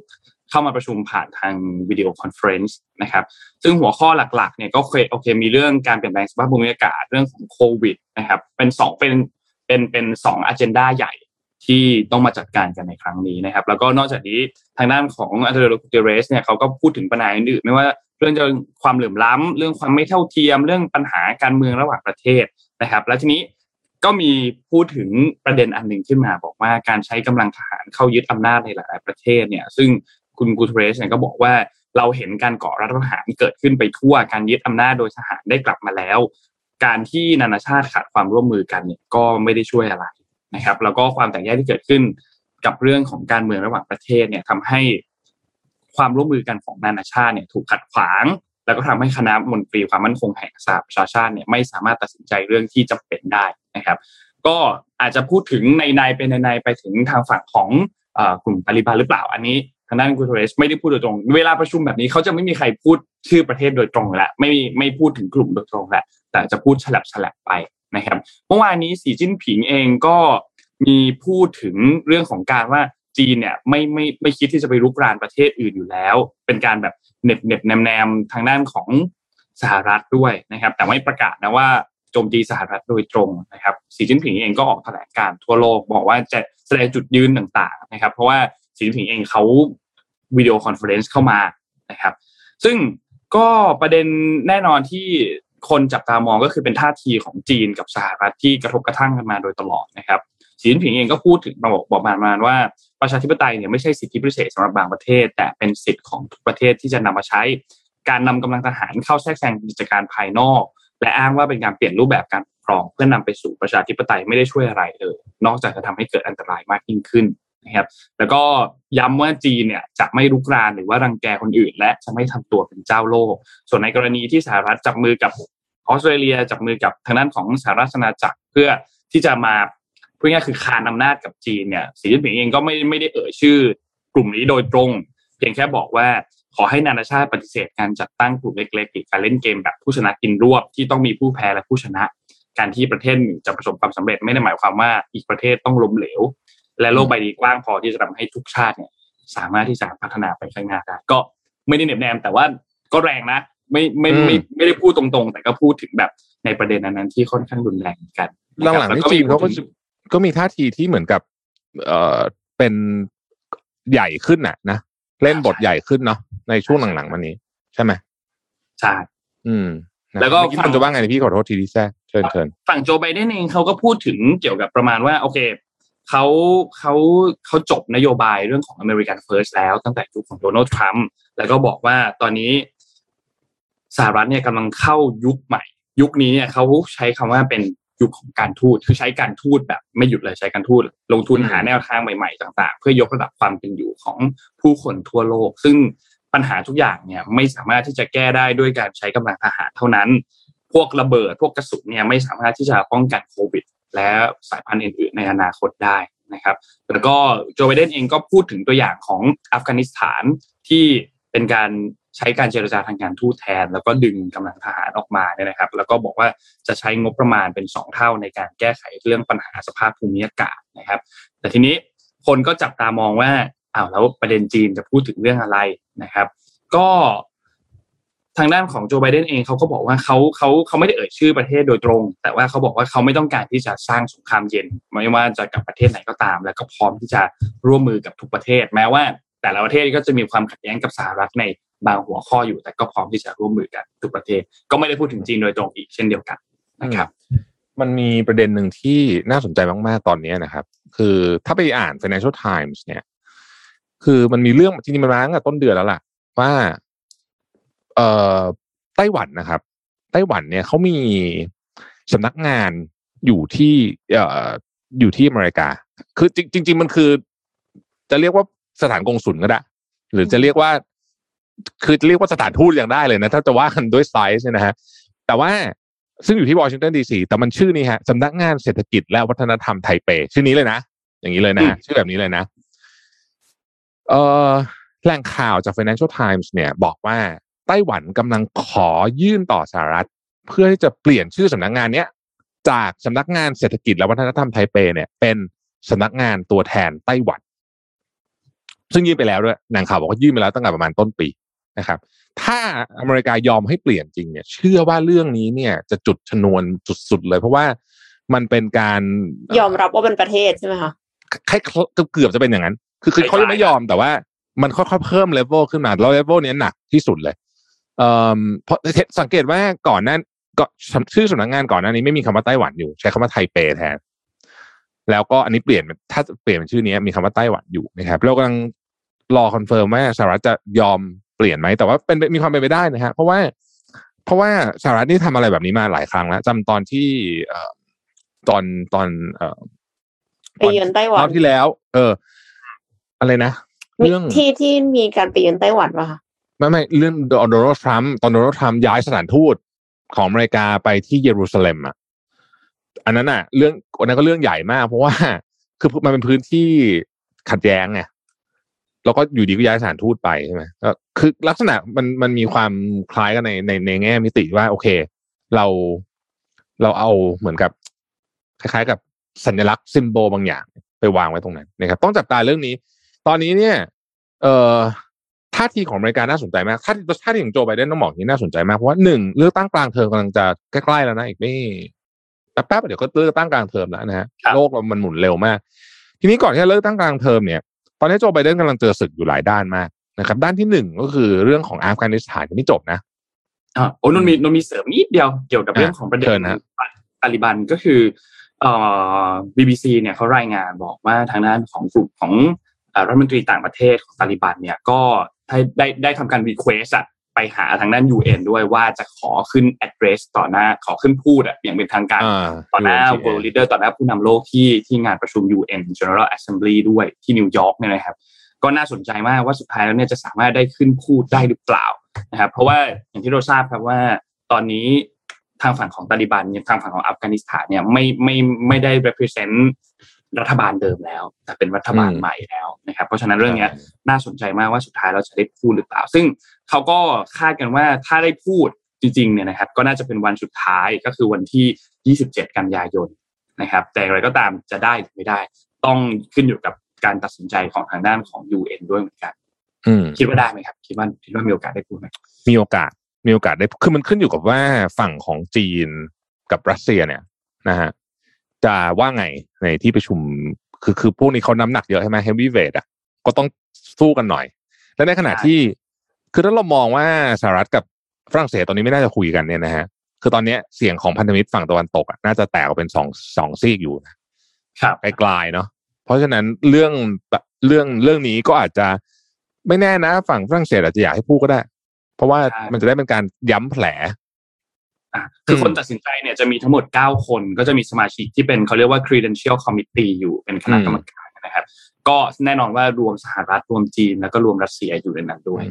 เข้ามาประชุมผ่านทาง video conference นะครับ ซึ่งหัวข้อหลักๆเนี่ยก็โอเคโอเคมีเรื่องการเปลี่ยนแปลงสภาพภูมิอากาศเรื่องของโควิดนะครับ เป็นสองเป็นเป็นเป็นสองอ g e n d a ใหญ่ ที่ต้องมาจัดการกันในครั้งนี้นะครับ แล้วก็นอกจากนี้ทางด้านของอันโตนิโอกูเตเรสเนี่ยเขาก็พูดถึงปัญหาอื่นๆไม่ว่าเรื่องความเหลื่อมล้ำเรื่องความไม่เท่าเทียม เรื่องปัญหาการเมืองระหว่างประเทศนะครับ และทีนี้ก็มีพูดถึงประเด็นอันหนึ่งขึ้นมาบอกว่าการใช้กำลังทหารเข้ายึดอำนาจในหลาย ๆประเทศเนี่ยซึ่งคุณกูเทเรสเนี่ยก็บอกว่าเราเห็นการก่อรัฐประหารเกิดขึ้นไปทั่วการยึดอำนาจโดยทหารได้กลับมาแล้ว การที่นานาชาติขาดความร่วมมือกันเนี่ยก็ไม่ได้ช่วยอะไร นะครับ แล้วก็ความแตกแยกที่เกิดขึ้นกับเรื่องของการเมืองระหว่างประเทศเนี่ยทำให้ความร่วมมือกันของนานาชาติเนี่ยถูกขัดขวาง แล้วก็ทำให้คณะมนตรีความมั่นคงแห่งสหประชาชาติเนี่ยไม่สามารถตัดสินใจเรื่องที่จำเป็นได้นะครับ ก็อาจจะพูดถึงในในเป็นในในไปถึงทางฝั่งของกลุ่มตาลิบันหรือเปล่าอันนี้ทางด้านกูเทเรสไม่ได้พูดโดยตรง เวลาประชุมแบบนี้เขาจะไม่มีใครพูดชื่อประเทศโดยตรงและไม่ไม่พูดถึงกลุ่มโดยตรงและ แต่จะพูดฉลับฉลับไปนะครับเมื่อวานนี้สีจิ้นผิงเองก็มีพูดถึงเรื่องของการว่าจีนเนี่ยไม่ไม่ไม่คิดที่จะไปรุกรานประเทศอื่นอยู่แล้ว เป็นการแบบเน็บเน็บแนมแนมทางด้านของสหรัฐด้วยนะครับ แต่ไม่ประกาศนะว่าโจมตีสหรัฐโดยตรงนะครับสีจิ้นผิงเองก็ออกแถลงการทั่วโลกบอกว่าจะแสดงจุดยืนต่างๆนะครับ เพราะว่าสีจิ้นผิงเองเขา video conference เข้ามานะครับ ซึ่งก็ประเด็นแน่นอนที่คนจับตามองก็คือเป็นท่าทีของจีนกับสหรัฐที่กระทบกระทั่งกันมาโดยตลอดนะครับสีจิ้นผิงเองก็พูดถึงบอกบอกมาว่าประชาธิปไตยเนี่ยไม่ใช่สิทธิพิเศษสำหรับบางประเทศ แต่เป็นสิทธิของทุกประเทศที่จะนำมาใช้ การนำกำลังทหารเข้าแทรกแซงกิจการภายนอก และอ้างว่าเป็นการเปลี่ยนรูปแบบการปกครอง เพื่อนำไปสู่ประชาธิปไตยไม่ได้ช่วยอะไรเลย นอกจากจะทำให้เกิดอันตรายมากยิ่งขึ้น นะครับแล้วก็ย้ำว่าจีนเนี่ยจะไม่รุกรานหรือว่ารังแกคนอื่น และจะไม่ทำตัวเป็นเจ้าโลก ส่วนในกรณีที่สหรัฐจับมือกับออสเตรเลียจับมือกับทางด้านของสหรัฐอาณาจักรเพื่อที่จะมาพูดง่ายคือคานอำนาจกับจีนเนี่ยสีจิ้นผิงเองก็ไม่ไม่ได้เอ่ยชื่อกลุ่มนี้โดยตรง เพียงแค่บอกว่าขอให้นานาชาติปฏิเสธการจัดตั้งกลุ่มเล็กๆหรือการเล่นเกมแบบผู้ชนะกินรวบที่ต้องมีผู้แพ้และผู้ชนะ การที่ประเทศหนึ่งจะประสบความสำเร็จไม่ได้หมายความว่าอีกประเทศต้องล้มเหลว และโลกใบนี้กว้างพอที่จะทำให้ทุกชาติเนี่ย สามารถที่จะพัฒนาไปข้างหน้าได้ก็ไม่ได้เน็บแนม แต่ว่าก็แรงนะไม่ไม่ไม่ไม่ได้พูดตรงๆ แต่ก็พูดถึงแบบในประเด็นนั้นที่ค่อนข้างรุนแรงกันหลังๆนี่จีนเขาก็ก็มีท่าทีที่เหมือนกับ เอ่อเป็นใหญ่ขึ้นน่ะ นะเล่นบทใหญ่ขึ้นเนาะในช่วงหลังๆมานี้ ใช่ไหมใช่อืมแล้วก็ฝั่งจะว่าไงพี่ขอโทษทีที่แทรกเชิญเชิญฝั่งโจไบเดนเองเขาก็พูดถึงเกี่ยวกับประมาณว่า โอเค เขาเขาเขาจบนโยบายเรื่องของ American First แล้วตั้งแต่ยุคของโดนัลด์ทรัมป์แล้วก็บอกว่าตอนนี้สหรัฐเนี่ยกำลังเข้ายุคใหม่ ยุคนี้เนี่ยเขาใช้คำว่าเป็นยุคของการทูตคือใช้การทูตแบบไม่หยุดเลยใช้การทูตลงทุนหาแนวทางใหม่ๆต่าง ๆ เพื่อยกระดับความเป็นอยู่ของผู้คนทั่วโลก ซึ่งปัญหาทุกอย่างเนี่ยไม่สามารถที่จะแก้ได้ด้วยการใช้กำลังทหารเท่านั้น พวกระเบิดพวกกระสุนเนี่ยไม่สามารถที่จะป้องกันโควิด และสายพันธุ์อื่นๆ ในอนาคตได้นะครับแล้วก็โจไบเดนเองก็พูดถึงตัวอย่างของอัฟกานิสถานที่เป็นการใช้การเจรจาทางการทูตแทน แล้วก็ดึงกำลังทหารออกมาเนี่ยนะครับ แล้วก็บอกว่าจะใช้งบประมาณเป็นสองเท่าในการแก้ไขเรื่องปัญหาสภาพภูมิอากาศนะครับ แต่ทีนี้คนก็จับตามองว่าอ้าวแล้วประเด็นจีนจะพูดถึงเรื่องอะไรนะครับ ก็ ทางด้านของโจไบเดนเองเขาก็บอกว่าเขาเขาเขาไม่ได้เอ่ยชื่อประเทศโดยตรง แต่ว่าเขาบอกว่าเขาไม่ต้องการที่จะสร้างสงครามเย็น ไม่ว่าจะกับประเทศไหนก็ตาม แล้วก็พร้อมที่จะร่วมมือกับทุกประเทศ แม้ว่า แต่ละประเทศก็จะมีความขัดแย้งกับสหรัฐในบางหัวข้ออยู่ แต่ก็พร้อมที่จะร่วมมือกันทุกประเทศ ก็ไม่ได้พูดถึงจีนโดยตรงอีกเช่นเดียวกันนะครับ มันมีประเด็นหนึ่งที่น่าสนใจมากๆตอนนี้นะครับ คือถ้าไปอ่าน Financial Times เนี่ย คือมันมีเรื่องจริงๆมันมาตั้งแต่ต้นเดือนแล้วล่ะว่า เอ่อไต้หวันนะครับ ไต้หวันเนี่ยเขามีสำนักงานอยู่ที่เอ่ออยู่ที่อเมริกา คือจริงๆมันคือ จะเรียกว่าสถานกงสุลก็ได้ หรือจะเรียกว่า คือเรียกว่าสถานทูตยังได้เลยนะ ถ้าจะว่ากันด้วยไซส์เนี่ยนะฮะ แต่ว่าซึ่งอยู่ที่วอชิงตันดีซีแต่มันชื่อนี้ฮะสำนักงานเศรษฐกิจและวัฒนธรรมไทเป ชื่อนี้เลยนะ อย่างนี้เลยนะ ชื่อแบบนี้เลยนะ เอ่อแหล่งข่าวจาก Financial Times เนี่ย บอกว่า ไต้หวันกำลังขอยื่นต่อสหรัฐ เพื่อที่จะเปลี่ยนชื่อสำนักงานเนี้ยจากสำนักงานเศรษฐกิจและวัฒนธรรมไทเปเนี่ยเป็นสำนักงานตัวแทนไต้หวัน ซึ่งยื่นไปแล้วด้วยนางข่าวบอกว่ายื่นไปแล้วตั้งแต่ประมาณต้นปีนะครับ ถ้าอเมริกายอมให้เปลี่ยนจริงเนี่ย เชื่อว่าเรื่องนี้เนี่ยจะจุดชนวนสุดๆเลย เพราะว่ามันเป็นการยอมรับว่าเป็นประเทศใช่ไหมคะคล้ายเกือบจะเป็นอย่างนั้น คือคือเขายังไม่ยอมแต่ว่ามันค่อยๆเพิ่มเลเวลขึ้นมาแล้วเลเวลนี้หนักที่สุดเลย เอ่อเพราะสังเกตว่าก่อนหนั้นก็ชื่อสำนักงานก่อนหน้านี้ไม่มีคำว่าไต้หวันอยู่ ใช้คำว่าไทเปแทน แล้วก็อันนี้เปลี่ยนถ้าเปลี่ยนเป็นชื่อนี้มีคำว่าไต้หวันอยู่นะครับเรากำลังรอ confirm ว่าสหรัฐจะยอมเปลี่ยนไหมแต่ว่าเป็นมีความเป็นไปได้นะฮะเพราะว่า เพราะว่าสหรัฐนี่ทำอะไรแบบนี้มาหลายครั้งแล้วจำตอนที่เอ่อตอนตอนเอ่อไปเยือนไต้หวันรอบที่แล้ว เออ อะไรนะเรื่องที่ที่มีการไปเยือนไต้หวันป่ะคะ ไม่ไม่เรื่องโดนัลด์ทรัมป์ตอนโดนัลด์ทรัมป์ย้ายสถานทูตของอเมริกาไปที่เยรูซาเล็มอะอันนั้นอะ เรื่องอันนั้นก็เรื่องใหญ่มาก เพราะว่าคือมันเป็นพื้นที่ขัดแย้งไงแล้วก็อยู่ดีก็ย้ายสถานทูตไปใช่ไหมก็คือลักษณะมันมันมีความคล้ายกันในในในแง่มิติว่า โอเค เราเราเอาเหมือนกับ คล้ายๆ กับสัญลักษณ์ซิมโบลบางอย่าง ไปวางไว้ตรงนั้นนะครับ ต้องจับตาเรื่องนี้ ตอนนี้เนี่ย เอ่อ ท่าทีของอเมริกาน่าสนใจมากท่าท่าทีของโจไบเดนต้องบอกนี้น่าสนใจมากเพราะว่าหนึ่งเลือกตั้งกลางเทอมกำลังจะใกล้ๆแล้วนะอีกไม่แป๊บๆเดี๋ยวก็เลือกตั้งกลางเทอมแล้วนะฮะโลกมันหมุนเร็วมาก ทีนี้ก่อนที่จะเลือกตั้งกลางเทอมเนี่ย ตอนนี้โจไบเดนกำลังเจอศึกอยู่หลายด้านมากนะครับ ด้านที่หนึ่งก็คือเรื่องของอัฟกานิสถานยังไม่จบนะอ่าโอ้นนมีนนมีเสริมนิดเดียวเกี่ยวกับเรื่องของประเด็นตาลิบันก็คือเอ่อ BBC เนี่ยเขารายงานบอกว่าทางด้านของกลุ่มของ รัฐมนตรีต่างประเทศของตาลิบันเนี่ยก็ได้ได้ได้ทำการ request อะไปหาทางด้าน UN ด้วยว่าจะขอขึ้น address ต่อหน้าขอขึ้นพูดอะอย่างเป็นทางการต่อหน้า world leader ต่อหน้าผู้นำโลกที่ที่งานประชุม UN General Assembly ด้วยที่นิวยอร์กเนี่ยนะครับ ก็น่าสนใจมากว่าสุดท้ายแล้วเนี่ยจะสามารถได้ขึ้นพูดได้หรือเปล่านะครับเพราะว่าอย่างที่เราทราบครับว่าตอนนี้ทางฝั่งของตาลิบันทางฝั่งของอัฟกานิสถานเนี่ยไม่ไม่ไม่ได้ represent รัฐบาลเดิมแล้ว แต่เป็นรัฐบาลใหม่แล้วนะครับเพราะฉะนั้นเรื่องนี้น่าสนใจมากว่าสุดท้ายเราจะได้พูดหรือเปล่า ซึ่งเขาก็คาดกันว่าถ้าได้พูดจริงๆเนี่ยนะครับก็น่าจะเป็นวันสุดท้ายก็คือวันที่ 27 กันยายนนะครับ แต่อะไรก็ตามจะได้หรือไม่ได้ ต้องขึ้นอยู่กับการตัดสินใจของทางด้านของ UN ด้วยเหมือนกันคิดว่าได้ไหมครับคิดว่าคิดว่ามีโอกาสได้พูดไหมมีโอกาสมีโอกาสได้คือมันขึ้นอยู่กับว่าฝั่งของจีนกับรัสเซียเนี่ยนะฮะ จะว่าไงในที่ประชุม คือคือพวกนี้เขาน้ำหนักเยอะใช่ไหมเฮฟวีเวทอะก็ต้องสู้กันหน่อย และในขณะที่ คือถ้าเรามองว่าสหรัฐกับฝรั่งเศสตอนนี้ไม่น่าจะคุยกันเนี่ยนะฮะคือตอนนี้เสียงของพันธมิตรฝั่งตะวันตกอะน่าจะแตกออกเป็นสองสองซีกอยู่นะครับไกลๆเนาะเพราะฉะนั้นเรื่องเรื่องเรื่องนี้ก็อาจจะไม่แน่นะ ฝั่งฝรั่งเศสอาจจะอยากให้พูดก็ได้ เพราะว่ามันจะได้เป็นการย้ำแผล คือคนตัดสินใจเนี่ยจะมีทั้งหมดเก้าคนก็จะมีสมาชิกที่เป็นเขาเรียกว่า credential committee อยู่เป็นคณะกรรมการนะครับ ก็แน่นอนว่ารวมสหรัฐรวมจีนแล้วก็รวมรัสเซียอยู่ในนั้นด้วย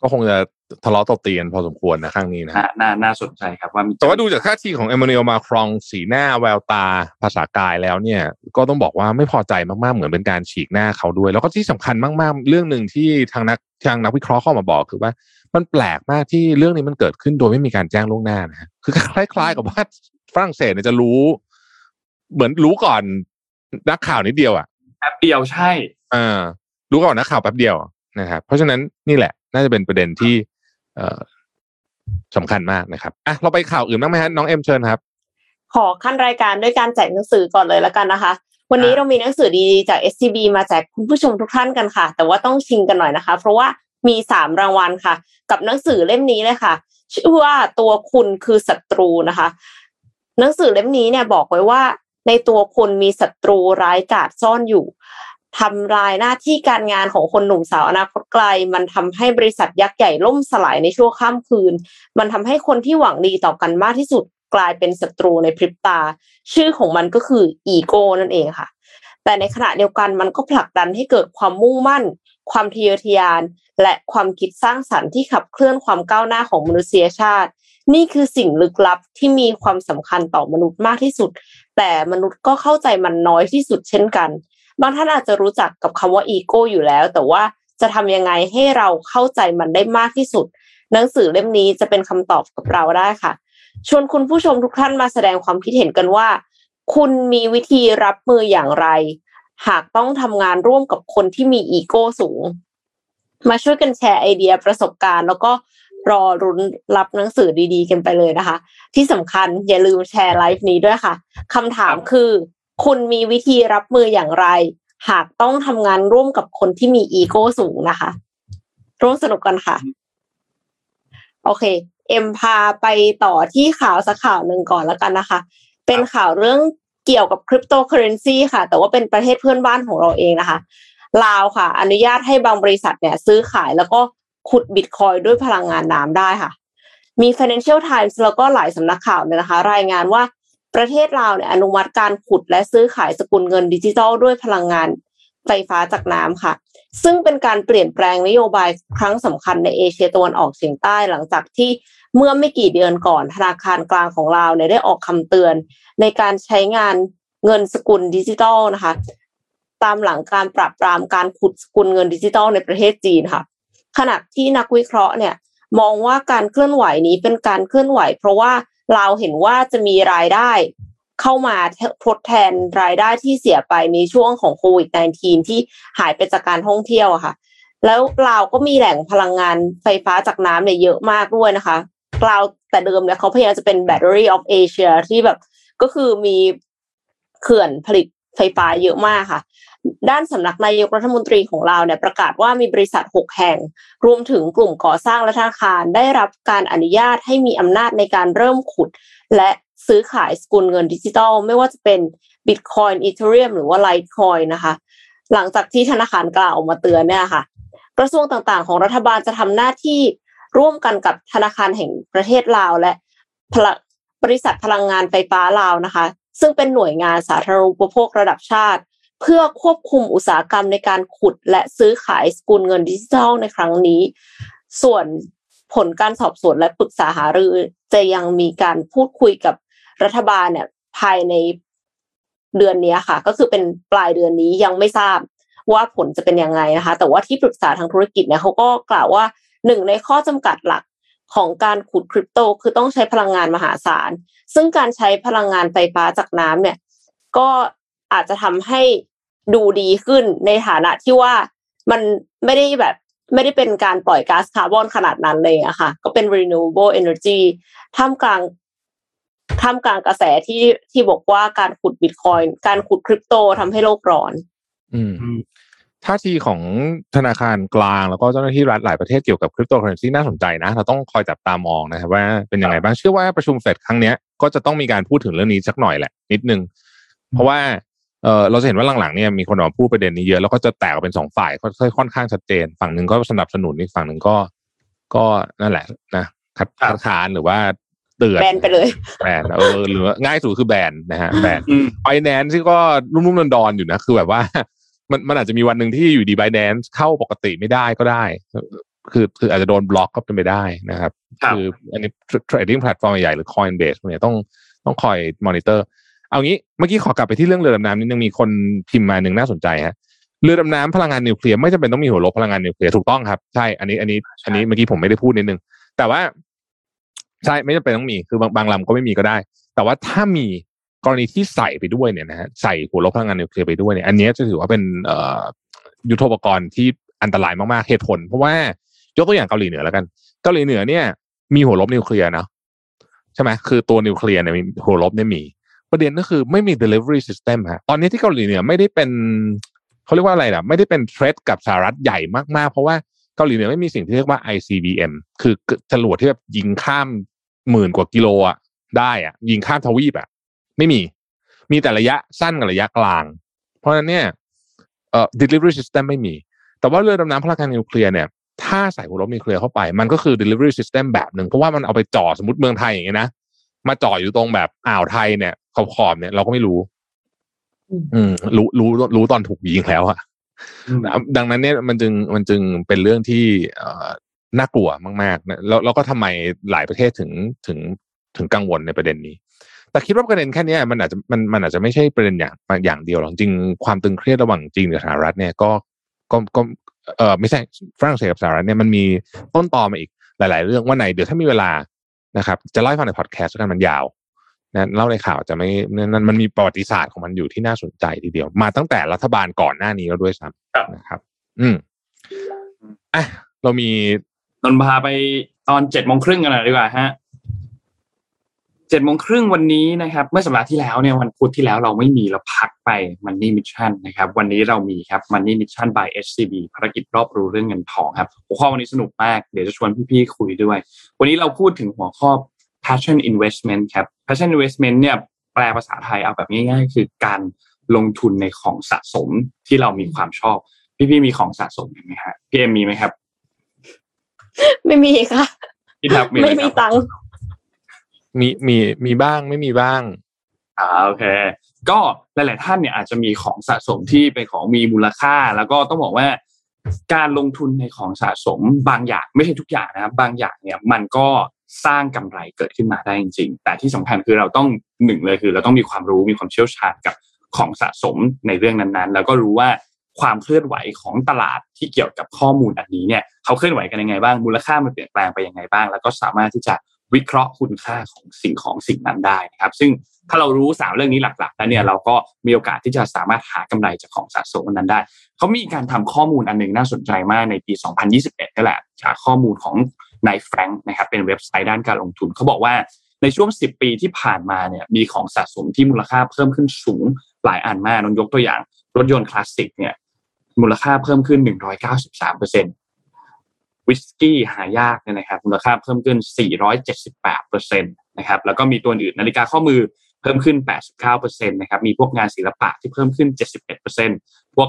ก็คงจะทะเลาะตบตีกันพอสมควรนะครั้งนี้นะน่าน่าสนใจครับว่าแต่ว่าดูจากท่าทีของเอมมานูเอลมาครองสีหน้าแววตาภาษากายแล้วเนี่ย ก็ต้องบอกว่าไม่พอใจมากๆเหมือนเป็นการฉีกหน้าเขาด้วย แล้วก็ที่สำคัญมากๆ เรื่องหนึ่งที่ทางนัก ทางนักวิเคราะห์เข้ามาบอกคือว่า มันแปลกมากที่เรื่องนี้มันเกิดขึ้นโดยไม่มีการแจ้งล่วงหน้านะคือคล้ายๆกับว่าฝรั่งเศสเนี่ยจะรู้ เหมือนรู้ก่อนนักข่าวนิดเดียวอะแป๊บเดียวใช่อ่ารู้ก่อนนักข่าวแป๊บเดียวนะครับเพราะฉะนั้นนี่แหละ น่าจะเป็นประเด็นที่เอ่อสำคัญมากนะครับอะเราไปข่าวอื่นบ้างไหมฮะน้องเอ็มเชิญครับ ขอขั้นรายการด้วยการแจกหนังสือก่อนเลยแล้วกันนะคะ วันนี้เรามีหนังสือดีๆจาก SCB มาแจกคุณผู้ชมทุกท่านกันค่ะ แต่ว่าต้องชิงกันหน่อยนะคะ เพราะว่ามีสามรางวัลค่ะ กับหนังสือเล่มนี้เลยค่ะ ชื่อว่าตัวคุณคือศัตรูนะคะ หนังสือเล่มนี้เนี่ยบอกไว้ว่า ในตัวคุณมีศัตรูร้ายกาจซ่อนอยู่ทำลายหน้าที่การงานของคนหนุ่มสาวอนาคตไกล มันทำให้บริษัทยักษ์ใหญ่ล่มสลายในชั่วข้ามคืน มันทำให้คนที่หวังดีต่อกันมากที่สุด กลายเป็นศัตรูในพริบตา ชื่อของมันก็คืออีโก้นั่นเองค่ะ แต่ในขณะเดียวกันมันก็ผลักดันให้เกิดความมุ่งมั่น ความทะเยอทะยาน และความคิดสร้างสรรค์ที่ขับเคลื่อนความก้าวหน้าของมนุษยชาติ นี่คือสิ่งลึกลับที่มีความสำคัญต่อมนุษย์มากที่สุด แต่มนุษย์ก็เข้าใจมันน้อยที่สุดเช่นกัน บางท่านอาจจะรู้จักกับคำว่าอีโก้อยู่แล้ว แต่ว่าจะทำยังไงให้เราเข้าใจมันได้มากที่สุด หนังสือเล่มนี้จะเป็นคำตอบกับเราได้ค่ะ ชวนคุณผู้ชมทุกท่านมาแสดงความคิดเห็นกันว่า คุณมีวิธีรับมืออย่างไร หากต้องทำงานร่วมกับคนที่มีอีโก้สูง มาช่วยกันแชร์ไอเดียประสบการณ์ แล้วก็รอรุนรับหนังสือดีๆ กันไปเลยนะคะ ที่สำคัญอย่าลืมแชร์ไลฟ์นี้ด้วยค่ะคำถามคือ คุณมีวิธีรับมืออย่างไร หากต้องทำงานร่วมกับคนที่มีอีโก้สูงนะคะ ร่วมสนุกกันค่ะ โอเค เอ็มพาไปต่อที่ข่าวสักข่าวหนึ่งก่อนแล้วกันนะคะ เป็นข่าวเรื่องเกี่ยวกับคริปโตเคอเรนซีค่ะ แต่ว่าเป็นประเทศเพื่อนบ้านของเราเองนะคะ ลาวค่ะ อนุญาตให้บางบริษัทเนี่ยซื้อขายแล้วก็ขุดบิตคอยน์ด้วยพลังงานน้ำได้ค่ะ มี Financial Times แล้วก็หลายสำนักข่าวเนี่ยนะคะ รายงานว่าประเทศลาวเนี่ยอนุมัติการขุดและซื้อขายสกุลเงินดิจิทัลด้วยพลังงาน ไฟฟ้าจากน้ำค่ะ ซึ่งเป็นการเปลี่ยนแปลงนโยบายครั้งสำคัญในเอเชียตะวันออกเฉียงใต้หลังจากที่เมื่อไม่กี่เดือนก่อนธนาคารกลางของลาเนี่ยได้ออกคำเตือน ในการใช้งานเงินสกุลดิจิทัลนะคะ ตามหลังการปรับปรามการขุดสกุลเงินดิจิทัลในประเทศจีนค่ะ ขณะที่นักวิเคราะห์เนี่ยมองว่าการเคลื่อนไหวนี้เป็นการเคลื่อนไหว เพราะว่าเราเห็นว่าจะมีรายได้ เข้ามาทดแทนรายได้ที่เสียไปในช่วงของโควิด -19 ที่หายไปจากการท่องเที่ยวค่ะ แล้วเราก็มีแหล่งพลังงานไฟฟ้าจากน้ำเนี่ยเยอะมากด้วยนะคะเราแต่เดิมเนี่ยเขาพยายามจะเป็น Battery of Asia ที่แบบก็คือมีเขื่อนผลิตไฟฟ้าเยอะมากค่ะ ด้านสำนักนายกรัฐมนตรีของเราเนี่ยประกาศว่ามีบริษัท 6 แห่ง รวมถึงกลุ่มก่อสร้างและธนาคารได้รับการอนุญาตให้มีอำนาจในการเริ่มขุด และ ซื้อขายสกุลเงินดิจิทัล ไม่ว่าจะเป็น Bitcoin Ethereum หรือว่า Litecoin นะคะ หลังจากที่ธนาคารกล่าวออกมาเตือนเนี่ยค่ะ กระทรวงต่างๆ ของรัฐบาลจะทำหน้าที่ร่วมกันกับธนาคารแห่งประเทศลาวและบริษัทพลังงานไฟฟ้าลาวนะคะ ซึ่งเป็นหน่วยงานสาธารณูปโภคระดับชาติ เพื่อควบคุมอุตสาหกรรมในการขุด และซื้อขายสกุลเงินดิจิทัลในครั้งนี้ ส่วนผลการสอบสวนและปรึกษาหารือ จะยังมีการพูดคุยกับ รัฐบาลเนี่ยภายในเดือนนี้ค่ะ ก็คือเป็นปลายเดือนนี้ยังไม่ทราบว่าผลจะเป็นยังไงนะคะ แต่ว่าที่ปรึกษาทางธุรกิจเนี่ยเขาก็กล่าวว่าหนึ่งในข้อจำกัดหลักของการขุดคริปโตคือต้องใช้พลังงานมหาศาล ซึ่งการใช้พลังงานไฟฟ้าจากน้ำเนี่ย ก็อาจจะทำให้ดูดีขึ้นในฐานะที่ว่ามันไม่ได้แบบไม่ได้เป็นการปล่อยก๊าซคาร์บอนขนาดนั้นเลยอะค่ะ ก็เป็น renewable energy ท่ามกลาง ท่ามกลางกระแสที่ที่บอกว่าการขุดบิตคอยน์การขุดคริปโตทำให้โลกร้อน อืมท่าทีของธนาคารกลางแล้วก็เจ้าหน้าที่รัฐหลายประเทศเกี่ยวกับคริปโตเคอเรนซีน่าสนใจนะ เราต้องคอยจับตามองนะครับว่าเป็นยังไงบ้างเชื่อว่าประชุมเฟดครั้งนี้ก็จะต้องมีการพูดถึงเรื่องนี้สักหน่อยแหละ นิดนึง เพราะว่าเออเราจะเห็นว่าหลังๆเนี่ยมีคนออกมาพูดประเด็นนี้เยอะแล้วก็จะแตกเป็นสองฝ่ายค่อยค่อนข้างชัดเจน ฝั่งหนึ่งก็สนับสนุนอีกฝั่งหนึ่งก็ ก็นั่นแหละนะคัดค้านหรือว่า เตือนแบนไปเลยแบนเออหรือง่ายสุดคือแบนนะฮะ Binance ที่ก็ลุ่มๆดอนๆอยู่นะคือแบบว่า มันมันอาจจะมีวันหนึ่งที่อยู่ดีบายแดนเข้าปกติไม่ได้ก็ได้ คือคืออาจจะโดนบล็อกก็เป็นไปได้นะครับ คืออันนี้ trading platform ใหญ่หรือ Coinbase เนี่ยต้องต้องคอยมอนิเตอร์ เอางี้เมื่อกี้ขอกลับไปที่เรื่องเรือดำน้ำนิดนึงมีคนพิมพ์มาหนึ่งน่าสนใจฮะเรือดำน้ำพลังงานนิวเคลียร์ไม่จำเป็นต้องมีหัวลบพลังงานนิวเคลียร์ถูกต้องครับใช่อันนี้อันนี้ อันนี้เมื่อกี้ผมไม่ได้พูดนิดนึงแต่ว่า ใช่ไม่จำเป็นต้องมีคือบางบางลำก็ไม่มีก็ได้ แต่ว่าถ้ามีกรณีที่ใส่ไปด้วยเนี่ยนะฮะใส่หัวลบพลังงานนิวเคลียร์ไปด้วยเนี่ยอันนี้จะถือว่าเป็นยุทโธปกรณ์ที่อันตรายมากๆเหตุผล เพราะว่ายกตัวอย่างเกาหลีเหนือแล้วกัน เกาหลีเหนือเนี่ย มีหัวลบนิวเคลียร์นะใช่ไหมคือตัวนิวเคลียร์เนี่ยมีหัวลบเนี่ยมีประเด็นก็คือไม่มี delivery system ฮะตอนนี้ที่เกาหลีเหนือไม่ได้เป็นเขาเรียกว่าอะไรนะไม่ได้เป็นเทรดกับสหรัฐใหญ่มากๆ เพราะว่า เกาหลีเหนือไม่มีสิ่งที่เรียกว่า ICBM คือจรวดที่แบบยิงข้ามหมื่นกว่ากิโลอะได้อะ ยิงข้ามทวีปอะ ไม่มี มีแต่ระยะสั้นกับระยะกลาง เพราะฉะนั้นเนี่ยเอ่อ delivery system ไม่มี แต่ว่าเรือดำน้ำพลังงานนิวเคลียร์เนี่ยถ้าใส่หัวลบนิวเคลียร์เข้าไป มันก็คือ delivery system แบบหนึ่งเพราะว่ามันเอาไปจ่อสมมติเมืองไทยอย่างเงี้ยนะมาจ่ออยู่ตรงแบบอ่าวไทยเนี่ยขอบขอบเนี่ยเราก็ไม่รู้ อืมรู้รู้รู้ตอนถูกยิงแล้วอะ ดังนั้นเนี่ยมันจึงมันจึงเป็นเรื่องที่น่ากลัวมากๆนะแล้วแล้วก็ทำไมหลายประเทศถึงถึงถึงกังวลในประเด็นนี้ แต่คิดว่าประเด็นแค่นี้มันอาจจะมันมันอาจจะไม่ใช่ประเด็นอย่างอย่างเดียวหรอกจริงความตึงเครียดระหว่างจีนกับสหรัฐเนี่ยก็ก็ก็เออไม่ใช่ฝรั่งเศสกับสหรัฐเนี่ยมันมีต้นตอมาอีกหลาย ๆ เรื่องว่าไหนเดี๋ยวถ้ามีเวลานะครับจะเล่าให้ฟังในพอดแคสต์กันมันยาว นะเล่าในข่าวจะไม่นั่นมันมีประวัติศาสตร์ของมันอยู่ที่น่าสนใจทีเดียว มาตั้งแต่รัฐบาลก่อนหน้านี้แล้วด้วยซ้ำนะครับ อืมอะเรามีนนพาไปตอนเจ็ดโมงครึ่งกันหน่อยดีกว่าฮะเจ็ดโมงครึ่งวันนี้นะครับ เมื่อสัปดาห์ที่แล้วเนี่ยวันพุธที่แล้วเราไม่มีเราพักไป Money Mission นะครับ วันนี้เรามีครับ Money Mission by SCB ภารกิจรอบรู้เรื่องเงินทองครับ หัวข้อวันนี้สนุกมากเดี๋ยวจะชวนพี่ๆคุยด้วย วันนี้เราพูดถึงหัวข้อ passion investment ครับ passion investment เนี่ยแปลภาษาไทยเอาแบบง่ายๆ คือการลงทุนในของสะสมที่เรามีความชอบ พี่ๆมีของสะสมไหมฮะพี่เอ็มมีไหมครับ ไม่มีค่ะพี่ทับมีหไม่คมีรับตังค์มีมีมีบ้างไม่มีบ้างอ่าโอเค ก็หลาย ๆ ท่านเนี่ยอาจจะมีของสะสมที่เป็นของมีมูลค่า แล้วก็ต้องบอกว่า การลงทุนในของสะสมบางอย่างไม่ใช่ทุกอย่างนะครับ บางอย่างเนี่ยมันก็ สร้างกำไรเกิดขึ้นมาได้จริงๆ แต่ที่สำคัญคือเราต้องหนึ่งเลยคือ เราต้องมีความรู้มีความเชี่ยวชาญกับของสะสมในเรื่องนั้นๆ แล้วก็รู้ว่าความเคลื่อนไหวของตลาดที่เกี่ยวกับข้อมูลอันนี้เนี่ยเขาเคลื่อนไหวกันยังไงบ้างมูลค่ามันเปลี่ยนแปลงไปยังไงบ้าง แล้วก็สามารถที่จะวิเคราะห์คุณค่าของสิ่งของสิ่งนั้นได้นะครับ ซึ่งถ้าเรารู้สามเรื่องนี้หลักๆแล้วเนี่ยเราก็มีโอกาสที่จะสามารถหากำไรจากของสะสมนั้นได้ เขามีการทำข้อมูลอันหนึงน่าสนใจมากในปี 2021นี่แหละจากข้อมูลของ Knight Frank นะครับเป็นเว็บไซต์ด้านการลงทุนเขาบอกว่าในช่วง 10 ปีที่ผ่านมาเนี่ยมีของสะสมที่มูลค่าเพิ่มขึ้นสูงหลายอันมากนนยกตัวอย่าง รถยนต์คลาสสิกเนี่ยมูลค่าเพิ่มขึ้น 193เปอร์เซ็นต์วิสกี้หายากเนี่ยนะครับมูลค่าเพิ่มขึ้น 478เปอร์เซ็นต์นะครับแล้วก็มีตัวอื่นนาฬิกาข้อมือเพิ่มขึ้น 89เปอร์เซ็นต์นะครับมีพวกงานศิลปะที่เพิ่มขึ้น 71เปอร์เซ็นต์พวก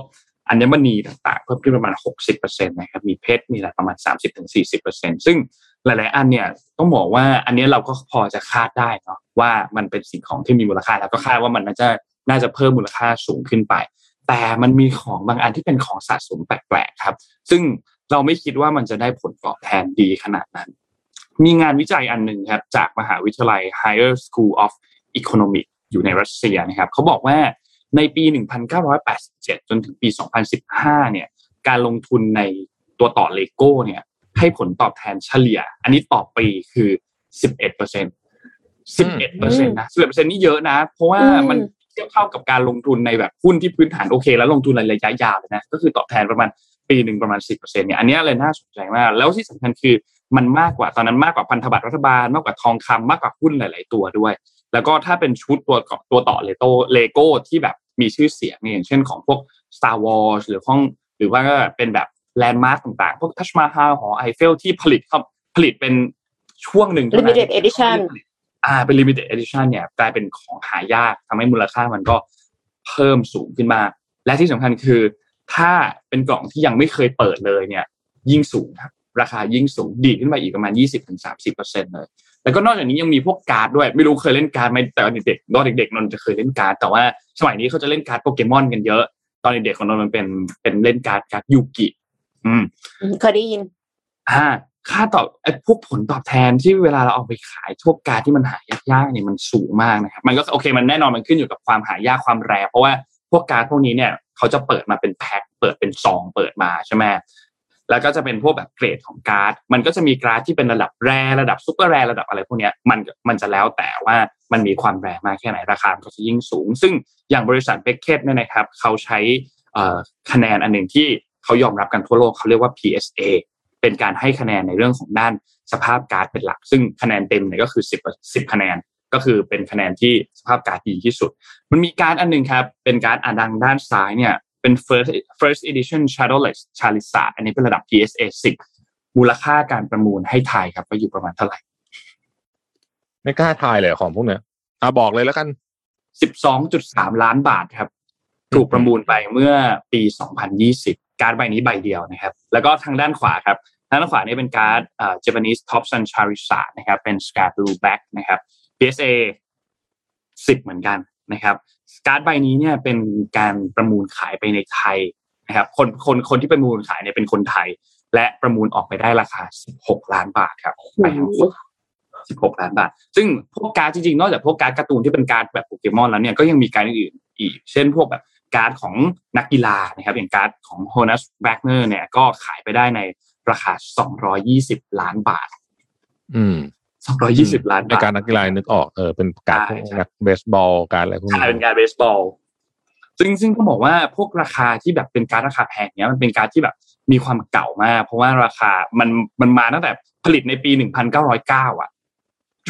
อัญมณีต่างๆ เพิ่มขึ้นประมาณ 60เปอร์เซ็นต์นะครับมีเพชรมีอะไรประมาณ 30ถึง40เปอร์เซ็นต์ซึ่งหลายๆ อันเนี่ยต้องบอกว่าอันนี้เราก็พอจะคาดได้เนาะว่ามันเป็นสิ่งของที่มีมูลค่าแล้วก็คาดว่ามันน่าจะน่าจะเพิ่มมูลค่าสูงขึ้นไป แต่มันมีของบางอันที่เป็นของสะสมแปลกๆครับ ซึ่งเราไม่คิดว่ามันจะได้ผลตอบแทนดีขนาดนั้น มีงานวิจัยอันหนึ่งครับจากมหาวิทยาลัย Higher School of Economics อยู่ในรัสเซียนะครับเขาบอกว่า ในปี 1987 จนถึงปี 2015 เนี่ย การลงทุนในตัวต่อเลโก้เนี่ย ให้ผลตอบแทนเฉลี่ย อันนี้ต่อปีคือ 11เปอร์เซ็นต์11เปอร์เซ็นต์นะ11เปอร์เซ็นต์นี่เยอะนะ เพราะว่ามันเทียบเท่ากับการลงทุนในแบบหุ้นที่พื้นฐานโอเค แล้วลงทุนระยะยาวเลยนะ ก็คือตอบแทนประมาณปีหนึ่งประมาณ 10เปอร์เซ็นต์เนี่ย อันนี้เลยน่าสนใจมาก แล้วที่สำคัญคือมันมากกว่าตอนนั้นมากกว่าพันธบัตรรัฐบาล มากกว่าทองคำมากกว่าหุ้นหลาย ๆ ตัวด้วย แล้วก็ถ้าเป็นชุดตัวตัวต่อเลโตเลโก้ที่แบบ มีชื่อเสียงเนี่ยอย่างเช่นของพวก Star Wars หรือห้องหรือว่าก็เป็นแบบแลนด์มาร์กต่างๆ พวกทัชมาฮาลหอไอเฟลที่ผลิตครับผลิตเป็นช่วงหนึ่งเท่านั้น limited edition อ่าเป็น limited edition เนี่ยกลายเป็นของหายากทำให้มูลค่ามันก็เพิ่มสูงขึ้นมา และที่สำคัญคือ ถ้าเป็นกล่องที่ยังไม่เคยเปิดเลยเนี่ย ยิ่งสูงครับราคายิ่งสูงดีดขึ้นมาอีกประมาณ 20-30%เลย แล้วก็นอกจากนี้ยังมีพวกการ์ดด้วย ไม่รู้เคยเล่นการ์ดไหมแต่ตอนเด็กๆตอนเด็กๆนนท์จะเคยเล่นการ์ดแต่ว่าสมัยนี้เขาจะเล่นการ์ดโปเกมอนกันเยอะ ตอนเด็กๆของนนท์มันเป็นเป็นเล่นการ์ดการ์ดยูกิ อืมเคยได้ยินอ่าค่าตอบไอ้พวกผลตอบแทนที่เวลาเราเอาไปขายพวกการ์ดที่มันหายากๆเนี่ยมันสูงมากนะครับมันก็โอเคมันแน่นอนมันขึ้นอยู่กับความหายากความ rare เพราะว่าพวกการ์ดพวกนี้เนี่ยเขาจะเปิดมาเป็นแพ็คเปิดเป็นซองเปิดมาใช่ไหม แล้วก็จะเป็นพวกแบบเกรดของการ์ด มันก็จะมีการ์ดที่เป็นระดับ rare ระดับ super rare ระดับอะไรพวกนี้มันมันจะแล้วแต่ว่ามันมีความ rare มากแค่ไหนราคาก็จะยิ่งสูง ซึ่งอย่างบริษัท Beckett เนี่ยนะครับเขาใช้คะแนนอันหนึ่งที่เขายอมรับกันทั่วโลกเขาเรียกว่า PSA เป็นการให้คะแนนในเรื่องของด้านสภาพการ์ดเป็นหลัก ซึ่งคะแนนเต็มเนี่ยก็คือ 10 10 คะแนนก็คือเป็นคะแนนที่สภาพการ์ดดีที่สุด มันมีการ์ดอันหนึ่งครับเป็นการ์ดอ่าทางด้านซ้ายเนี่ย เป็น first first edition shadowless Charizard อันนี้เป็นระดับ PSA 10 มูลค่าการประมูลให้ทายครับว่าอยู่ประมาณเท่าไหร่ ไม่กล้าทายเลยของพวกเนี้ยอะบอกเลยแล้วกัน 12.3 ล้านบาทครับ ถูกประมูลไปเมื่อปี 2020 การ์ดใบนี้ใบเดียวนะครับ แล้วก็ทางด้านขวาครับทางด้านขวานี่เป็นการ์ดเอ่อ Japanese Top Sun Charizard นะครับ เป็น Sky Blue Back นะครับ PSA 10 เหมือนกัน นะครับการ์ดใบนี้เนี่ยเป็นการประมูลขายไปในไทยนะครับคนคนคนที่ประมูลขายเนี่ยเป็นคนไทย และประมูลออกไปได้ราคา 16 ล้านบาทครับไปทั้งหมด16 ล้านบาท ซึ่งพวกการ์ดจริงๆนอกจากพวกการ์ดการ์ตูนที่เป็นการ์ดแบบโปเกมอนแล้วเนี่ยก็ยังมีการ์ดอื่นๆอีก เช่นพวกแบบการ์ดของนักกีฬานะครับอย่างการ์ดของโฮนัสแวกเนอร์เนี่ยก็ขายไปได้ในราคา 220 ล้านบาท อืม 220ล้านในบาทการ์ดนักกีฬานึกออกเออเป็นการ์ดใช่พวกใช่นักเบสบอลการ์ดอะไรพวกใช่นี้เป็นการ์ดเบสบอลซึ่งซึ่งต้องบอกว่าพวกราคาที่แบบเป็นการ์ดราคาแพงเนี้ยมันเป็นการ์ดที่แบบมีความเก่ามาก เพราะว่าราคามันมันมาตั้งแต่ผลิตในปี1909อะ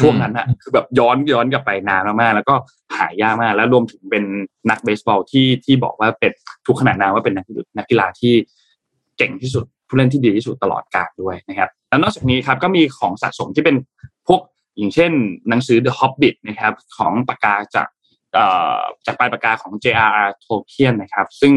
จช่วงนั้นอะคือแบบย้อนย้อนกลับไปนานมากๆแล้วก็หายากมากแล้วรวมถึงเป็นนักเบสบอลที่ที่บอกว่าเป็นทุกขนาดนามว่าเป็นนักนักกีฬาที่เก่งที่สุดผู้เล่นที่ดีที่สุดตลอดกาลด้วยนะครับแล้วนอกจากนี้ครับก็มีของสะสมที่เป็นพ วกอย่างเช่นหนังสือ The Hobbit นะครับของปากกาจากจากปลายปากกาของ J.R.R. Tolkien นะครับ ซึ่ง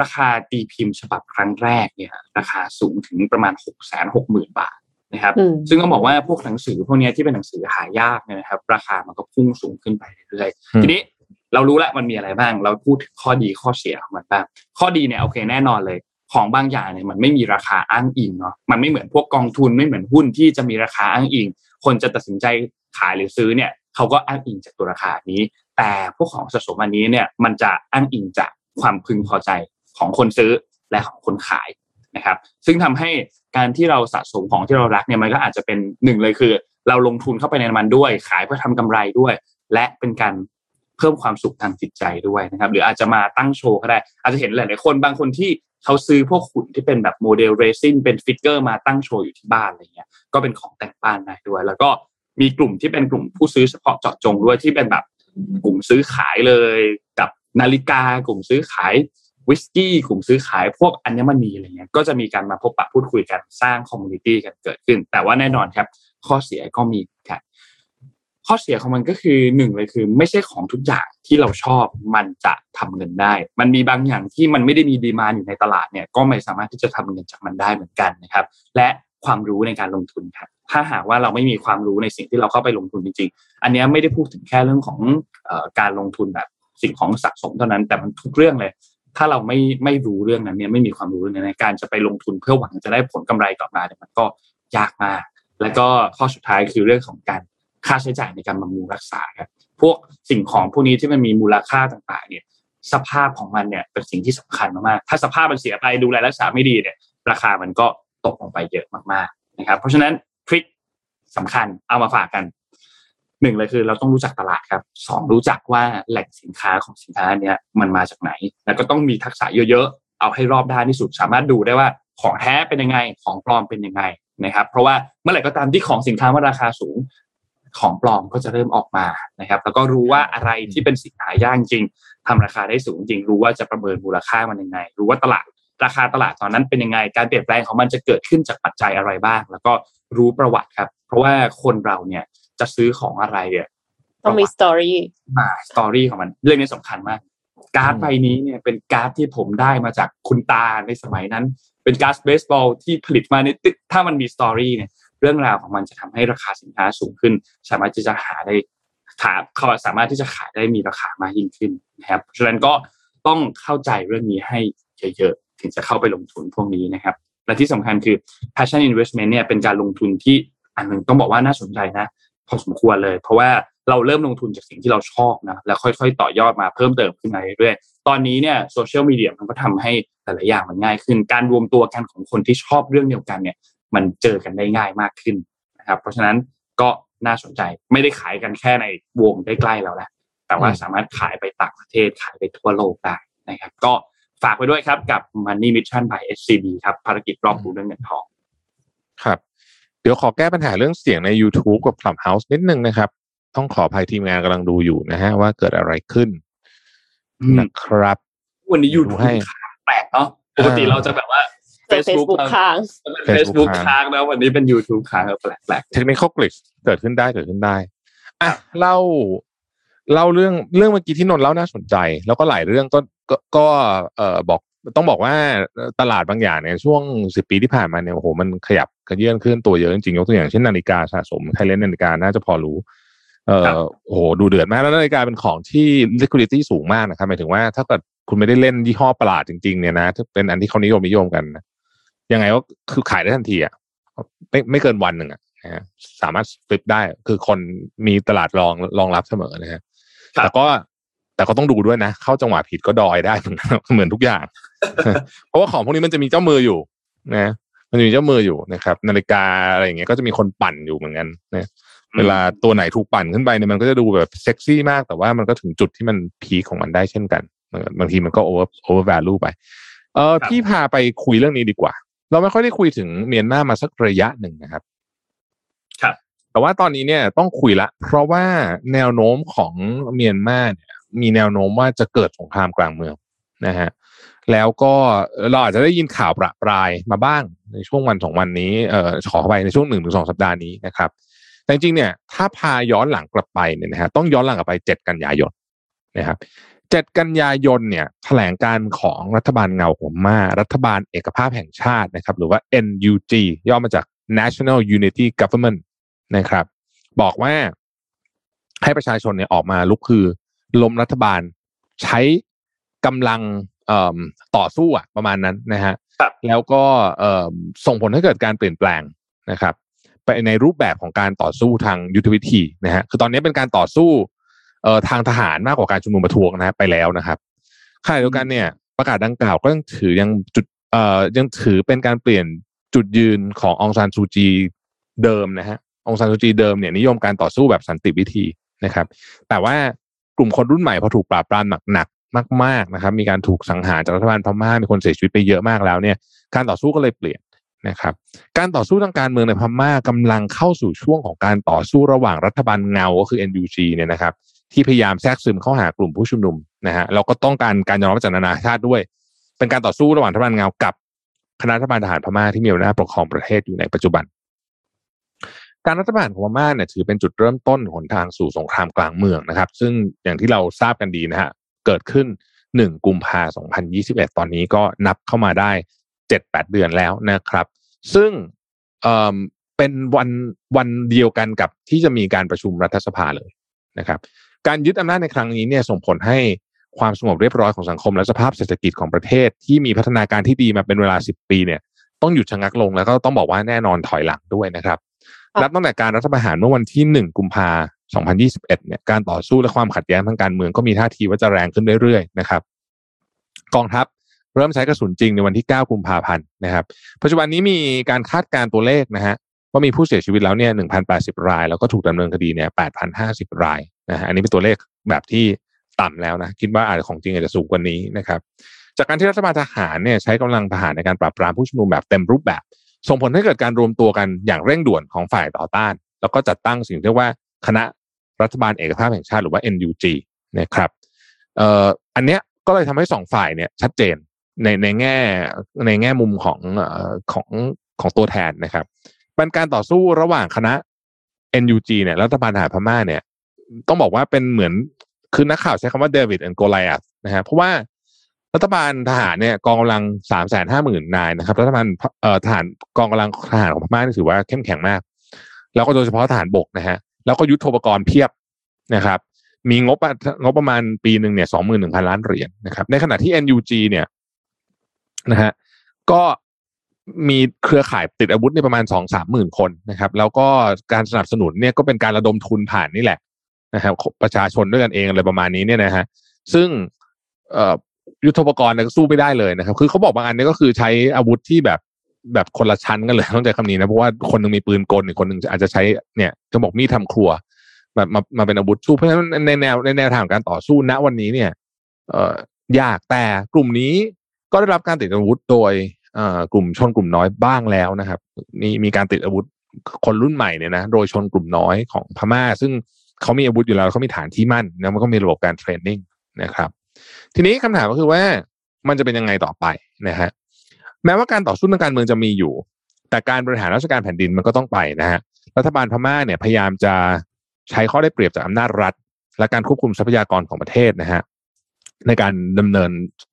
ราคาตีพิมพ์ฉบับครั้งแรกเนี่ยราคาสูงถึงประมาณ 6 6 0 0 0 0 บาทนะครับ ซึ่งต้องบอกว่าพวกหนังสือพวกนี้ที่เป็นหนังสือหายากเนี่ยนะครับ ราคามันก็พุ่งสูงขึ้นไปเรื่อยๆทีนี้เรารู้แล้วมันมีอะไรบ้าง เราพูดถึงข้อดีข้อเสียของมันบ้าง ข้อดีเนี่ยโอเคแน่นอนเลย ของบางอย่างเนี่ยมันไม่มีราคาอ้างอิงเนาะมันไม่เหมือนพวกกองทุนไม่เหมือนหุ้นที่จะมีราคาอ้างอิง คนจะตัดสินใจขายหรือซื้อเนี่ยเขาก็อ้างอิงจากตัวราคานี้ แต่พวกของสะสมอันนี้เนี่ยมันจะอ้างอิงจากความพึงพอใจของคนซื้อและของคนขายนะครับ ซึ่งทำให้การที่เราสะสมของที่เรารักเนี่ยมันก็อาจจะเป็นหนึ่งเลยคือ เราลงทุนเข้าไปในมันด้วย ขายเพื่อทำกำไรด้วย และเป็นการเพิ่มความสุขทางจิตใจด้วยนะครับ หรืออาจจะมาตั้งโชว์ก็ได้ อาจจะเห็นหลายๆคนบางคนที่ เขาซื้อพวกหุ่นที่เป็นแบบโมเดลเรซินเป็น figure มาตั้งโชว์อยู่ที่บ้านอะไรเงี้ยก็เป็นของแต่งบ้านได้ด้วย แล้วก็มีกลุ่มที่เป็นกลุ่มผู้ซื้อเฉพาะเจาะจงด้วยที่เป็นแบบกลุ่มซื้อขายเลยกับนาฬิกากลุ่มซื้อขายวิสกี้กลุ่มซื้อขายพวกอัญมณีอะไรเงี้ยก็จะมีการมาพบปะพูดคุยกันสร้าง community กันเกิดขึ้น แต่ว่าแน่นอนครับ ข้อเสียก็มีครับ ข้อเสียของมันก็คือหนึ่งเลยคือ ไม่ใช่ของทุกอย่างที่เราชอบมันจะทำเงินได้ มันมีบางอย่างที่มันไม่ได้มี demand อยู่ในตลาดเนี่ยก็ไม่สามารถที่จะทำเงินจากมันได้เหมือนกันนะครับ และความรู้ในการลงทุนครับถ้าหากว่าเราไม่มีความรู้ในสิ่งที่เราเข้าไปลงทุนจริงๆ อันนี้ไม่ได้พูดถึงแค่เรื่องของการลงทุนแบบสิ่งของสะสมเท่านั้น แต่มันทุกเรื่องเลย ถ้าเราไม่ไม่รู้เรื่องนั้นเนี่ยไม่มีความรู้ในการจะไปลงทุนเพื่อหวังจะได้ผลกำไรกลับมาเนี่ยมันก็ยากมาก แล้วก็ข้อสุดท้ายคือเรื่องของการ ค่าใช้จ่ายในการบำรุงรักษาครับพวกสิ่งของพวกนี้ที่มันมีมูลค่าต่างๆ เนี่ย สภาพของมันเนี่ยเป็นสิ่งที่สำคัญมากๆถ้าสภาพมันเสียไปดูแลรักษาไม่ดีเนี่ย ราคามันก็ตกลงไปเยอะมากๆนะครับ เพราะฉะนั้นทริคสำคัญเอามาฝากกันหนึ่งเลยคือเราต้องรู้จักตลาดครับสองรู้จักว่าแหล่งสินค้าของสินค้าเนี้ยมันมาจากไหน แล้วก็ต้องมีทักษะเยอะๆ เอาให้รอบด้านที่สุด สามารถดูได้ว่าของแท้เป็นยังไงของปลอมเป็นยังไงนะครับ เพราะว่าเมื่อไหร่ก็ตามที่ของสินค้ามันราคาสูง ของปลอมก็จะเริ่มออกมานะครับ แล้วก็รู้ว่าอะไรที่เป็นสินค้ายากจริงทำราคาได้สูงจริง รู้ว่าจะประเมินมูลค่ามันยังไง รู้ว่าตลาดราคาตลาดตอนนั้นเป็นยังไง การเปลี่ยนแปลงของมันจะเกิดขึ้นจากปัจจัยอะไรบ้าง แล้วก็รู้ประวัติครับ เพราะว่าคนเราเนี่ยจะซื้อของอะไรเนี่ยต้องมี storyมา story ของมัน เรื่องนี้สำคัญมาก การ์ดใบนี้เนี่ยเป็นการ์ดที่ผมได้มาจากคุณตาในสมัยนั้น เป็นการ์ดเบสบอลที่ผลิตมาในถ้ามันมี story เนี่ย เรื่องราวของมันจะทำให้ราคาสินค้าสูงขึ้น สามารถที่จะหาได้ถาเขาสามารถที่จะขายได้มีราคามากยิ่งขึ้นนะครับฉะนั้นก็ต้องเข้าใจเรื่องนี้ให้เยอะๆถึงจะเข้าไปลงทุนพวกนี้นะครับ และที่สำคัญคือ passion investment เนี่ยเป็นการลงทุนที่อันหนึ่งต้องบอกว่าน่าสนใจนะพอสมควรเลย เพราะว่าเราเริ่มลงทุนจากสิ่งที่เราชอบนะแล้วค่อยๆ ต่อยอดมาเพิ่มเติมขึ้นมาเรื่อยๆตอนนี้เนี่ยโซเชียลมีเดียมันก็ทำให้แต่ละอย่างมันง่ายขึ้น การรวมตัวกันของคนที่ชอบเรื่องเดียวกันเนี่ย มันเจอกันได้ง่ายมากขึ้นนะครับ เพราะฉะนั้นก็น่าสนใจไม่ได้ขายกันแค่ในวงใกล้ๆเราแล้วแต่ว่าสามารถขายไปต่างประเทศขายไปทั่วโลกได้นะครับ ก็ฝากไปด้วยครับกับ Money Mission by SCB ครับภารกิจรอบรู้เรื่องเงินทองครับ เดี๋ยวขอแก้ปัญหาเรื่องเสียงใน YouTube กับ Clubhouse นิดนึงนะครับ ต้องขออภัยทีมงานกำลังดูอยู่นะฮะว่าเกิดอะไรขึ้นนะครับ วันนี้ยูทูบให้แปลกเนาะปกติเราจะแบบว่า Facebook ค้าง Facebook ค้างแล้ววันนี้เป็น YouTube ค้างแปลกๆเทคนิคกลิชเกิดขึ้นได้เกิดขึ้นได้อะเล่าเล่าเรื่องเรื่องเมื่อกี้ที่นนเล่าน่าสนใจ แล้วก็หลายเรื่องก็ก็ก็เอ่อบอกต้องบอกว่าตลาดบางอย่างเนี่ยช่วงสิบปีที่ผ่านมาเนี่ยโอ้โหมันขยับกระเยื่อนขึ้นตัวเยอะจริงๆยกตัวอย่างเช่นนาฬิกาสะสมใครเล่นนาฬิกาน่าจะพอรู้ เอ่อโอ้โหดูเดือดมากแล้วนาฬิกาเป็นของที่ liquidity สูงมากนะครับหมายถึงว่าถ้าเกิดคุณไม่ได้เล่นยี่ห้อประหลาดจริงๆเนี่ยนะถ้าเป็นอันที่เขานิยมนิยมกัน ยังไงก็คือขายได้ทันทีอะไม่ไม่เกินวันหนึ่งอะสามารถ flip ได้คือคนมีตลาดรองรองรับเสมอนะฮะแต่ก็แต่ก็ต้องดูด้วยนะ เข้าจังหวะผิดก็ดอยได้เหมือนทุกอย่าง เพราะว่าของพวกนี้มันจะมีเจ้ามืออยู่นะมันจะมีเจ้ามืออยู่นะครับ นาฬิกาอะไรอย่างเงี้ยก็จะมีคนปั่นอยู่เหมือนกันนะเวลาตัวไหนถูกปั่นขึ้นไปเนี่ยมันก็จะดูแบบเซ็กซี่มากแต่ว่ามันก็ถึงจุดที่มัน peak ของมันได้เช่นกัน บางทีมันก็โอเวอร์โอเวอร์แวลูไป เออพี่พาไปคุยเรื่องนี้ดีกว่า เราไม่ค่อยได้คุยถึงเมียนมามาสักระยะหนึ่งนะครับ ครับ แต่ว่าตอนนี้เนี่ยต้องคุยละ เพราะว่าแนวโน้มของเมียนมาเนี่ยมีแนวโน้มว่าจะเกิดสงครามกลางเมืองนะฮะแล้วก็เราอาจจะได้ยินข่าวประปรายมาบ้างในช่วงวันสองวันนี้เอ่อขอไปในช่วงหนึ่งถึงสองสัปดาห์นี้นะครับ แต่จริงๆเนี่ยถ้าพาย้อนหลังกลับไปเนี่ยนะฮะต้องย้อนหลังกลับไปเจ็ดกันยายนนะครับ เจ็ดกันยายนเนี่ยแถลงการของรัฐบาลเงาของมารัฐบาลเอกภาพแห่งชาตินะครับ หรือว่า NUG ย่อมาจาก National Unity Government นะครับ บอกว่าให้ประชาชนเนี่ยออกมาลุกคือล้มรัฐบาลใช้กำลังต่อสู้อะประมาณนั้นนะฮะแล้วก็ส่งผลให้เกิดการเปลี่ยนแปลงนะครับ ไปในรูปแบบของการต่อสู้ทางยุทธวิธีนะฮะคือตอนนี้เป็นการต่อสู้ เอ่อทางทหารมากกว่าการชุมนุมประท้วงนะไปแล้วนะครับขณะเดียวกันเนี่ย ประกาศดังกล่าวก็ยังถือยังจุดเอ่อยังถือเป็นการเปลี่ยนจุดยืนขององซานซูจีเดิมนะฮะองซานซูจีเดิมเนี่ยนิยมการต่อสู้แบบสันติวิธีนะครับ แต่ว่ากลุ่มคนรุ่นใหม่พอถูกปราบปรามหนักๆมาก ๆนะครับ มีการถูกสังหารจากรัฐบาลพม่ามีคนเสียชีวิตไปเยอะมากแล้วเนี่ย การต่อสู้ก็เลยเปลี่ยนนะครับ การต่อสู้ทางการเมืองในพม่ากำลังเข้าสู่ช่วงของการต่อสู้ระหว่างรัฐบาลเงาก็คือ NUG เนี่ยนะครับ ที่พยายามแทรกซึมเข้าหากลุ่มผู้ชุมนุมนะฮะเราก็ต้องการการยอมรับจากนานาชาติด้วย เป็นการต่อสู้ระหว่างรัฐบาลเงากับคณะรัฐบาลทหารพม่าที่มีอำนาจปกครองประเทศอยู่ในปัจจุบัน การรัฐบาลของพม่าเนี่ยถือเป็นจุดเริ่มต้นหนทางสู่สงครามกลางเมืองนะครับ ซึ่งอย่างที่เราทราบกันดีนะฮะเกิดขึ้นหนึ่งกุมภาพันธ์2021 ตอนนี้ก็นับเข้ามาได้เจ็ดแปดเดือนแล้วนะครับ ซึ่งเอ่อเป็นวันวันเดียวกันกับที่จะมีการประชุมรัฐสภาเลยนะครับ การยึดอำนาจในครั้งนี้เนี่ยส่งผลให้ความสงบเรียบร้อยของสังคม และสภาพเศรษฐกิจของประเทศ ที่มีพัฒนาการที่ดีมาเป็นเวลา 10 ปีเนี่ยต้องหยุดชะงักลงแล้วก็ต้องบอกว่าแน่นอนถอยหลังด้วยนะครับนับตั้งแต่การรัฐประหารเมื่อวันที่ 1 กุมภา2021 เนี่ยการต่อสู้และความขัดแย้งทางการเมืองก็มีท่าทีว่าจะแรงขึ้นเรื่อยๆนะครับ กองทัพเริ่มใช้กระสุนจริงในวันที่ 9 กุมภาพันธ์นะครับ ปัจจุบันนี้มีการคาดการตัวเลขนะฮะว่ามีผู้เสียชีวิตแล้วเนี่ย1,080 ราย แล้วก็ถูกดำเนินคดีเนี่ย8,050 ราย นะอันนี้เป็นตัวเลขแบบที่ต่ำแล้วนะคิดว่าอาจจะของจริงอาจจะสูงกว่านี้นะครับจากการที่รัฐบาลทหารเนี่ยใช้กำลังทหารในการปราบปรามผู้ชุมนุมแบบเต็มรูปแบบ ส่งผลให้เกิดการรวมตัวกันอย่างเร่งด่วนของฝ่ายต่อต้าน แล้วก็จัดตั้งสิ่งที่เรียกว่าคณะรัฐบาลเอกภาพแห่งชาติหรือว่า NUG นะครับเอ่ออันเนี้ยก็เลยทำให้สองฝ่ายเนี่ยชัดเจนในในแง่ในแง่มุมของของของตัวแทนนะครับเป็นการต่อสู้ระหว่างคณะ NUG เนี่ยรัฐบาลทหารพม่าเนี่ย ต้องบอกว่าเป็นเหมือนคือนักข่าวใช้คำว่าเดวิดแอนโกไลอัสนะฮะเพราะว่ารัฐบาลทหารเนี่ยกองกำลังสามแสนห้าหมื่นนายนะครับรัฐบาลเอ่อทหารกองกำลังทหารของพม่าถือว่าเข้มแข็งมาก แล้วก็โดยเฉพาะทหารบกนะฮะแล้วก็ยุทธปกรณ์เพียบนะครับ มีงบงบประมาณปีหนึ่งเนี่ยสองหมื่นหนึ่งพันล้านเหรียญนะครับ ในขณะที่ NUG เนี่ยนะฮะก็มีเครือข่ายติดอาวุธในประมาณสองสามหมื่นคนนะครับ แล้วก็การสนับสนุนเนี่ยก็เป็นการระดมทุนผ่านนี่แหละ นะครับประชาชนด้วยกันเองอะไรประมาณนี้เนี่ยนะฮะซึ่งยุทธปกรณ์เนี่ยสู้ไม่ได้เลยนะครับ คือเขาบอกบางอันนี้ก็คือใช้อาวุธที่แบบแบบคนละชั้นกันเลยต้องใจคำนี้นะเพราะว่าคนนึงมีปืนกลอีกคนหนึ่งอาจจะใช้เนี่ยจะบอกมีดทาครัวแบบมามาเป็นอาวุธสู้เพราะฉะนั้นในแนวในแนวทางการต่อสู้ณวันนี้เนี่ย เอ่อยากแต่กลุ่มนี้ก็ได้รับการติดอาวุธโดยกลุ่มชนกลุ่มน้อยบ้างแล้วนะครับมีมีการติดอาวุธคนรุ่นใหม่เนี่ยนะโดยชนกลุ่มน้อยของพม่า ซึ่ง เขามีอาวุธอยู่แล้วเขามีฐานที่มั่นแล้วมันก็มีระบบการเทรนนิ่งนะครับ ทีนี้คำถามก็คือว่ามันจะเป็นยังไงต่อไปนะฮะแม้ว่าการต่อสู้ทางการเมืองจะมีอยู่ แต่การบริหารราชการแผ่นดินมันก็ต้องไปนะฮะรัฐบาลพม่าเนี่ยพยายามจะใช้ข้อได้เปรียบจากอำนาจรัฐ และการควบคุมทรัพยากรของประเทศนะฮะในการดำเนิน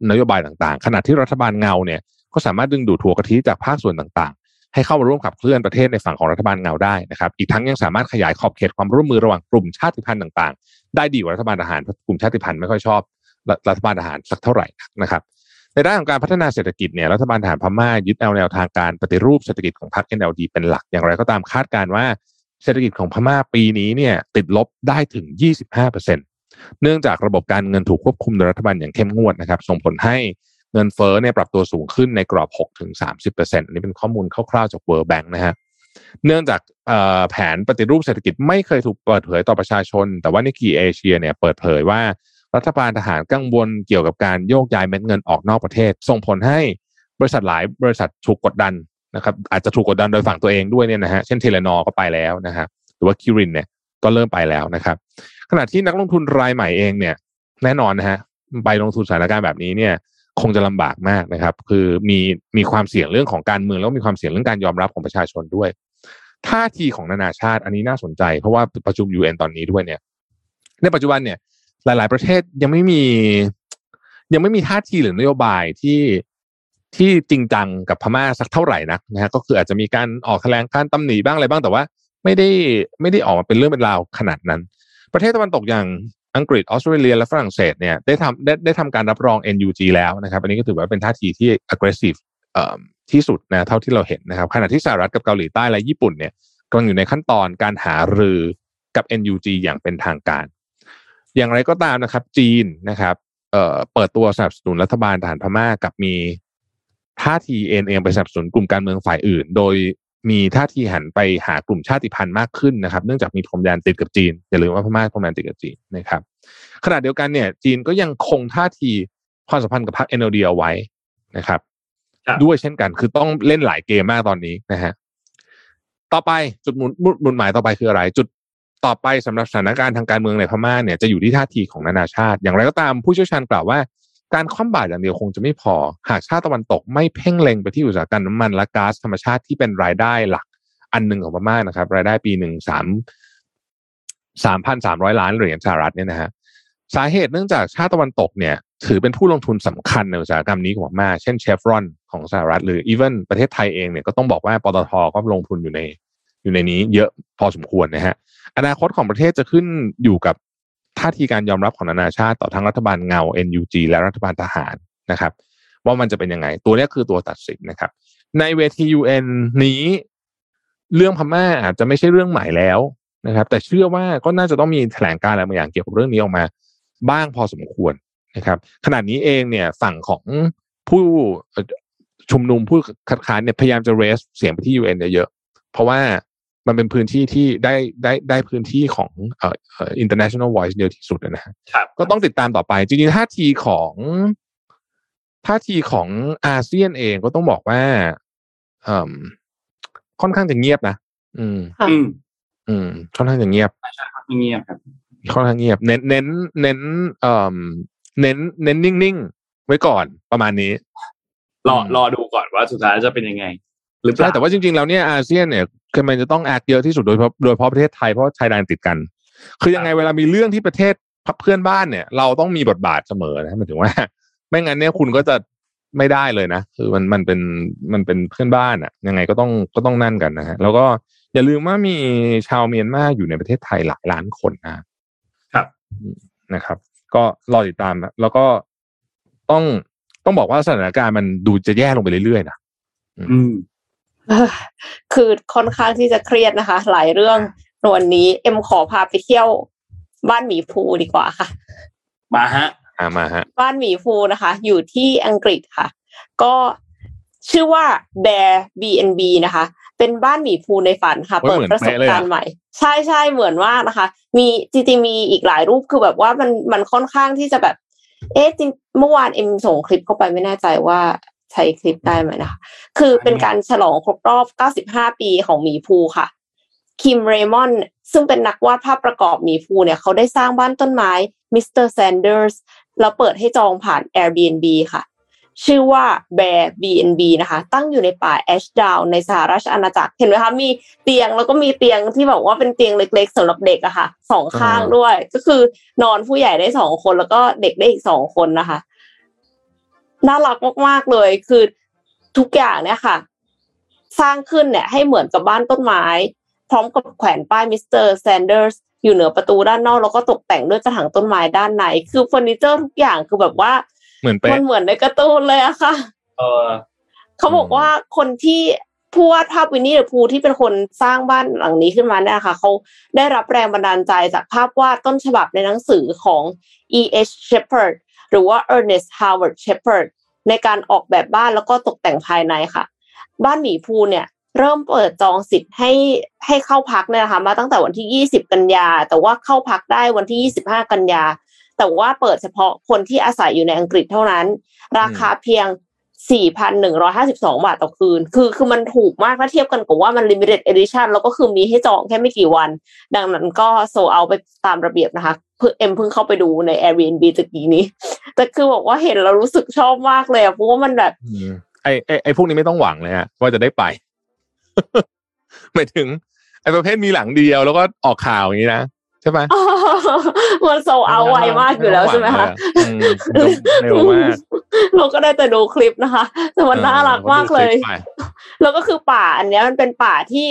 นโยบายต่างๆ ขณะที่รัฐบาลเงาเนี่ยก็สามารถดึงดูดทัวกะทิจากภาคส่วนต่างๆ ให้เข้ามาร่วมขับเคลื่อนประเทศในฝั่งของรัฐบาลเงาได้นะครับ อีกทั้งยังสามารถขยายขอบเขตความร่วมมือระหว่างกลุ่มชาติพันธุ์ต่างๆ ได้ดีกว่ารัฐบาลทหารกลุ่มชาติพันธุ์ไม่ค่อยชอบรัฐบาลทหารสักเท่าไหร่นะครับ ในด้านของการพัฒนาเศรษฐกิจเนี่ยรัฐบาลทหารพม่ายึดเอาแนวทางการปฏิรูปเศรษฐกิจของพรรค NLD เป็นหลักอย่างไรก็ตามคาดการว่าเศรษฐกิจของพม่าปีนี้เนี่ยติดลบได้ถึง 25%เนื่องจากระบบการเงินถูกควบคุมโดยรัฐบาลอย่างเข้มงวดนะครับ ส่งผลให้ เงินเฟ้อเนี่ยปรับตัวสูงขึ้นในกรอบ6ถึง30%อันนี้เป็นข้อมูลคร่าวๆจาก World Bank นะฮะเนื่องจากแผนปฏิรูปเศรษฐกิจไม่เคยถูกเปิดเผยต่อประชาชน แต่ว่านิกีเอเชียเนี่ยเปิดเผยว่ารัฐบาลทหารกังวลเกี่ยวกับการโยกย้ายเม็ดเงินออกนอกประเทศ ส่งผลให้บริษัทหลายบริษัทถูกกดดันนะครับอาจจะถูกกดดันโดยฝั่งตัวเองด้วยเนี่ยนะฮะเช่นเทเลนอก็ไปแล้วนะฮะหรือว่าคิรินเนี่ยก็เริ่มไปแล้วนะครับ ขณะที่นักลงทุนรายใหม่เองเนี่ยแน่นอนนะฮะไปลงทุนสถานการณ์แบบนี้เนี่ย คงจะลำบากมากนะครับ คือมีมีความเสี่ยงเรื่องของการเมืองแล้วมีความเสี่ยงเรื่องการยอมรับของประชาชนด้วยท่าทีของนานาชาติ อันนี้น่าสนใจ เพราะว่าประชุม UN ตอนนี้ด้วยเนี่ย ในปัจจุบันเนี่ยหลาย ๆ ประเทศยังไม่มี ยังไม่มีท่าทีหรือนโยบายที่ที่จริงจังกับพม่าสักเท่าไหร่นักนะฮะก็คืออาจจะมีการออกแถลงการตำหนิบ้างอะไรบ้างแต่ว่า ไม่ได้ไม่ได้ออกมาเป็นเรื่องเป็นราวขนาดนั้น ประเทศตะวันตกอย่าง อังกฤษออสเตรเลียและฝรั่งเศสเนี่ยได้ทำได้ได้ทำการรับรอง NUG แล้วนะครับ อันนี้ก็ถือว่าเป็นท่าทีที่ aggressive ที่สุดนะเท่าที่เราเห็นนะครับขณะที่สหรัฐกับเกาหลีใต้และญี่ปุ่นเนี่ยกำลังอยู่ในขั้นตอนการหารือกับ NUG อย่างเป็นทางการ อย่างไรก็ตามนะครับ จีนนะครับเเปิดตัวสนับสนุนรัฐบาลทหารพม่ากับมีท่าทีเอ็นเองไปสนับสนุนกลุ่มการเมืองฝ่ายอื่น โดย มีท่าทีหันไปหากลุ่มชาติพันธุ์มากขึ้นนะครับ เนื่องจากมีพรมแดนติดกับจีนอย่าลืมว่าพม่าพรมแดนติดกับจีนนะครับขณะเดียวกันเนี่ย จีนก็ยังคงท่าทีความสัมพันธ์กับพรรค NLD เอาไว้นะครับ ด้วยเช่นกันคือต้องเล่นหลายเกมมากตอนนี้นะฮะต่อไปจุดหมุนหมุนหมายต่อไปคืออะไร จุดต่อไปสำหรับสถานการณ์ทางการเมืองในพม่าเนี่ยจะอยู่ที่ท่าทีของนานาชาติ อย่างไรก็ตามผู้เชี่ยวชาญกล่าวว่า การคว่ำบาตรอย่างเดียวคงจะไม่พอ หากชาติตะวันตกไม่เพ่งเล็งไปที่อุตสาหกรรมน้ำมันและก๊าซธรรมชาติที่เป็นรายได้หลัก อันหนึ่งของพม่านะครับ รายได้ปีหนึ่งสามสามพันสามร้อยล้านเหรียญสหรัฐเนี่ยนะฮะสาเหตุเนื่องจากชาติตะวันตกเนี่ย ถือเป็นผู้ลงทุนสำคัญในอุตสาหกรรมนี้ของพม่าเช่นเชฟรอนของสหรัฐ หรืออีเวนประเทศไทยเองเนี่ยก็ต้องบอกว่าปตทก็ลงทุนอยู่ในอยู่ในนี้เยอะพอสมควรนะฮะอนาคตของประเทศจะขึ้นอยู่กับ ท่าทีการยอมรับของนานาชาติต่อทั้งรัฐบาลเงา NUG และรัฐบาลทหารนะครับ ว่ามันจะเป็นยังไง ตัวนี้คือตัวตัดสินนะครับ ในเวที UN นี้เรื่องพม่าอาจจะไม่ใช่เรื่องใหม่แล้วนะครับ แต่เชื่อว่าก็น่าจะต้องมีแถลงการอะไรบางอย่างเกี่ยวกับเรื่องนี้ออกมา บ้างพอสมควรนะครับขนาดนี้เองเนี่ยฝั่งของผู้ชุมนุมผู้คัดค้านเนี่ยพยายามจะเรสเสียงไปที่ UN เยอะๆเพราะว่า มันเป็นพื้นที่ที่ได้ได้ได้พื้นที่ของเอ่อ international voice เดียวที่สุดนะฮะครับก็ต้องติดตามต่อไป จริงๆท่าทีของท่าทีของอาเซียนเองก็ต้องบอกว่าเอ่อค่อนข้างจะเงียบนะอืมค่ะอืมอืมค่อนข้างจะเงียบใช่ครับเงียบครับค่อนข้างเงียบ เน้นเน้น เน้นเอ่อเน้น เน้นนิ่งๆไว้ก่อนประมาณนี้รออืมรอดูก่อนว่าสุดท้ายจะเป็นยังไง หรือเปใช่ล่าแต่ว่าจริงๆแล้วเนี่ยอาเซียนเนี่ยคือมันจะต้องแอคเยอะที่สุดโดยเฉพาะโดยเฉพาะประเทศไทยเพราะว่าชายแดนติดกัน คือยังไงเวลามีเรื่องที่ประเทศเพื่อนบ้านเนี่ย เราต้องมีบทบาทเสมอนะหมายถึงว่า ไม่งั้นเนี่ยคุณก็จะไม่ได้เลยนะคือมันมันเป็นมันเป็นเพื่อนบ้านอะยังไงก็ต้องก็ต้องนั่นกันนะฮะแล้วก็อย่าลืมว่ามีชาวเมียนมาอยู่ในประเทศไทยหลายล้านคนนะครับนะครับ ก็รอติดตามนะแล้วก็ต้องต้องบอกว่าสถานการณ์มันดูจะแย่ลงไปเรื่อยๆนะอืมเอ้อ คือค่อนข้างที่จะเครียดนะคะ หลายเรื่องวันนี้เอ็มขอพาไปเที่ยว บ้านหมีภูดีกว่าค่ะ มาฮะอ่ามาฮะ บ้านหมีภูนะคะ อยู่ที่อังกฤษค่ะ ก็ชื่อว่า Bear B&B นะคะ เป็นบ้านหมีภูในฝันค่ะโอ้ยเปิดเหมือนประสบเป๊ะเลยอะการณ์ใหม่ ใช่ใช่เหมือนมากนะคะ มีจริงๆมีอีกหลายรูปคือแบบว่ามันมันค่อนข้างที่จะแบบ เอ๊ะจริงเมื่อวานเอ็มส่งคลิปเข้าไปไม่แน่ใจว่า ใช้คลิปได้ไหมนะคะคือเป็นการฉลองครบรอบ 95 ปีของหมีภูค่ะ คิมเรมอนซึ่งเป็นนักวาดภาพประกอบหมีพูห์เนี่ยเขาได้สร้างบ้านต้นไม้มิสเตอร์แซนเดอร์สแล้วเปิดให้จองผ่าน Airbnb ค่ะ ชื่อว่า Bear B&B นะคะ ตั้งอยู่ในป่าแอชดาวน์ในสหราชอาณาจักรเห็นไหมคะมีเตียงแล้วก็มีเตียงที่แบบว่าเป็นเตียงเล็กๆสำหรับเด็กอะค่ะสองข้างด้วย ก็คือนอนผู้ใหญ่ได้สองคนแล้วก็เด็กได้อีกสองคนนะคะ น่ารักมากๆเลย คือทุกอย่างเนี่ยค่ะ สร้างขึ้นเนี่ย ให้เหมือนกับบ้านต้นไม้ พร้อมกับแขวนป้ายมิสเตอร์แซนเดอร์สอยู่เหนือประตูด้านนอกแล้วก็ตกแต่งด้วยกระถางต้นไม้ด้านใน คือเฟอร์นิเจอร์ทุกอย่างคือแบบว่าเหมือนมันเป๊ะเหมือนในการ์ตูนเลยอะค่ะเออเขาบอกว่าคนที่ผู้วาดภาพวินนี่เดอะพูห์ที่เป็นคนสร้างบ้านหลังนี้ขึ้นมาเนี่ยค่ะเขาได้รับแรงบันดาลใจจากภาพวาดต้นฉบับในหนังสือของ E. H. Shepard หรือว่า Ernest Howard Shepard ในการออกแบบบ้านแล้วก็ตกแต่งภายในค่ะ บ้านหมีภูเนี่ยเริ่มเปิดจองสิทธิ์ให้ให้เข้าพักเนี่ยนะคะมาตั้งแต่วันที่ 20 กันยา แต่ว่าเข้าพักได้วันที่ 25 กันยา แต่ว่าเปิดเฉพาะคนที่อาศัยอยู่ในอังกฤษเท่านั้น ราคาเพียง 4,152 บาทต่อคืน คือคือมันถูกมากถ้าเทียบกันกับว่ามัน limited edition แล้วก็คือมีให้จองแค่ไม่กี่วัน ดังนั้นก็โซเอาไปตามระเบียบนะคะ เพิ่งเอ็มเพิ่งเข้าไปดูใน Airbnb ตะกี้นี้ แต่คือบอกว่าเห็นแล้วรู้สึกชอบมากเลยอะเพราะว่ามันแบบอืมไอไอไอพวกนี้ไม่ต้องหวังเลยฮะว่าจะได้ไปหมายถึง ไอประเภทมีหลังเดียวแล้วก็ออกข่าวอย่างนี้นะใช่ไหมมันโซเอาไวมากอยู่แล้วใช่ไหมคะอืมเร็วมากเราก็ได้แต่ดูคลิปนะคะ แต่มันน่ารักมากเลยออไปแล้วก็คือป่าอันเนี้ยมันเป็นป่าที่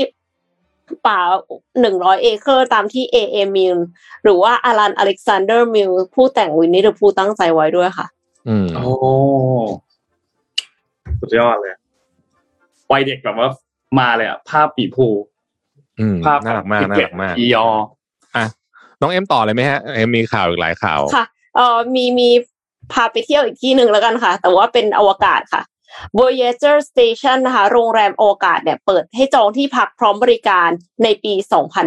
ป่าหนึ่งร้อยเอเคอร์ตามที่เอเอมิลหรือว่าอลันอเล็กซานเดอร์มิลน์ผู้แต่งวินนี่เดอะพูห์ตั้งใจไว้ด้วยค่ะ อืมโอ้สุดยอดเลยวัยเด็กแบบว่ามาเลยอะภาพหมีพูห์อืมภาพน่ารักมากน่ารักมากอียอร์น้องเอ็มต่อเลยไหมฮะเอ็มมีข่าวอีกหลายข่าวค่ะเอ่อมีมีพาไปเที่ยวอีกที่หนึ่งแล้วกันค่ะ แต่ว่าเป็นอวกาศค่ะ Voyager Station นะคะ โรงแรมอวกาศเนี่ยเปิดให้จองที่พักพร้อมบริการในปี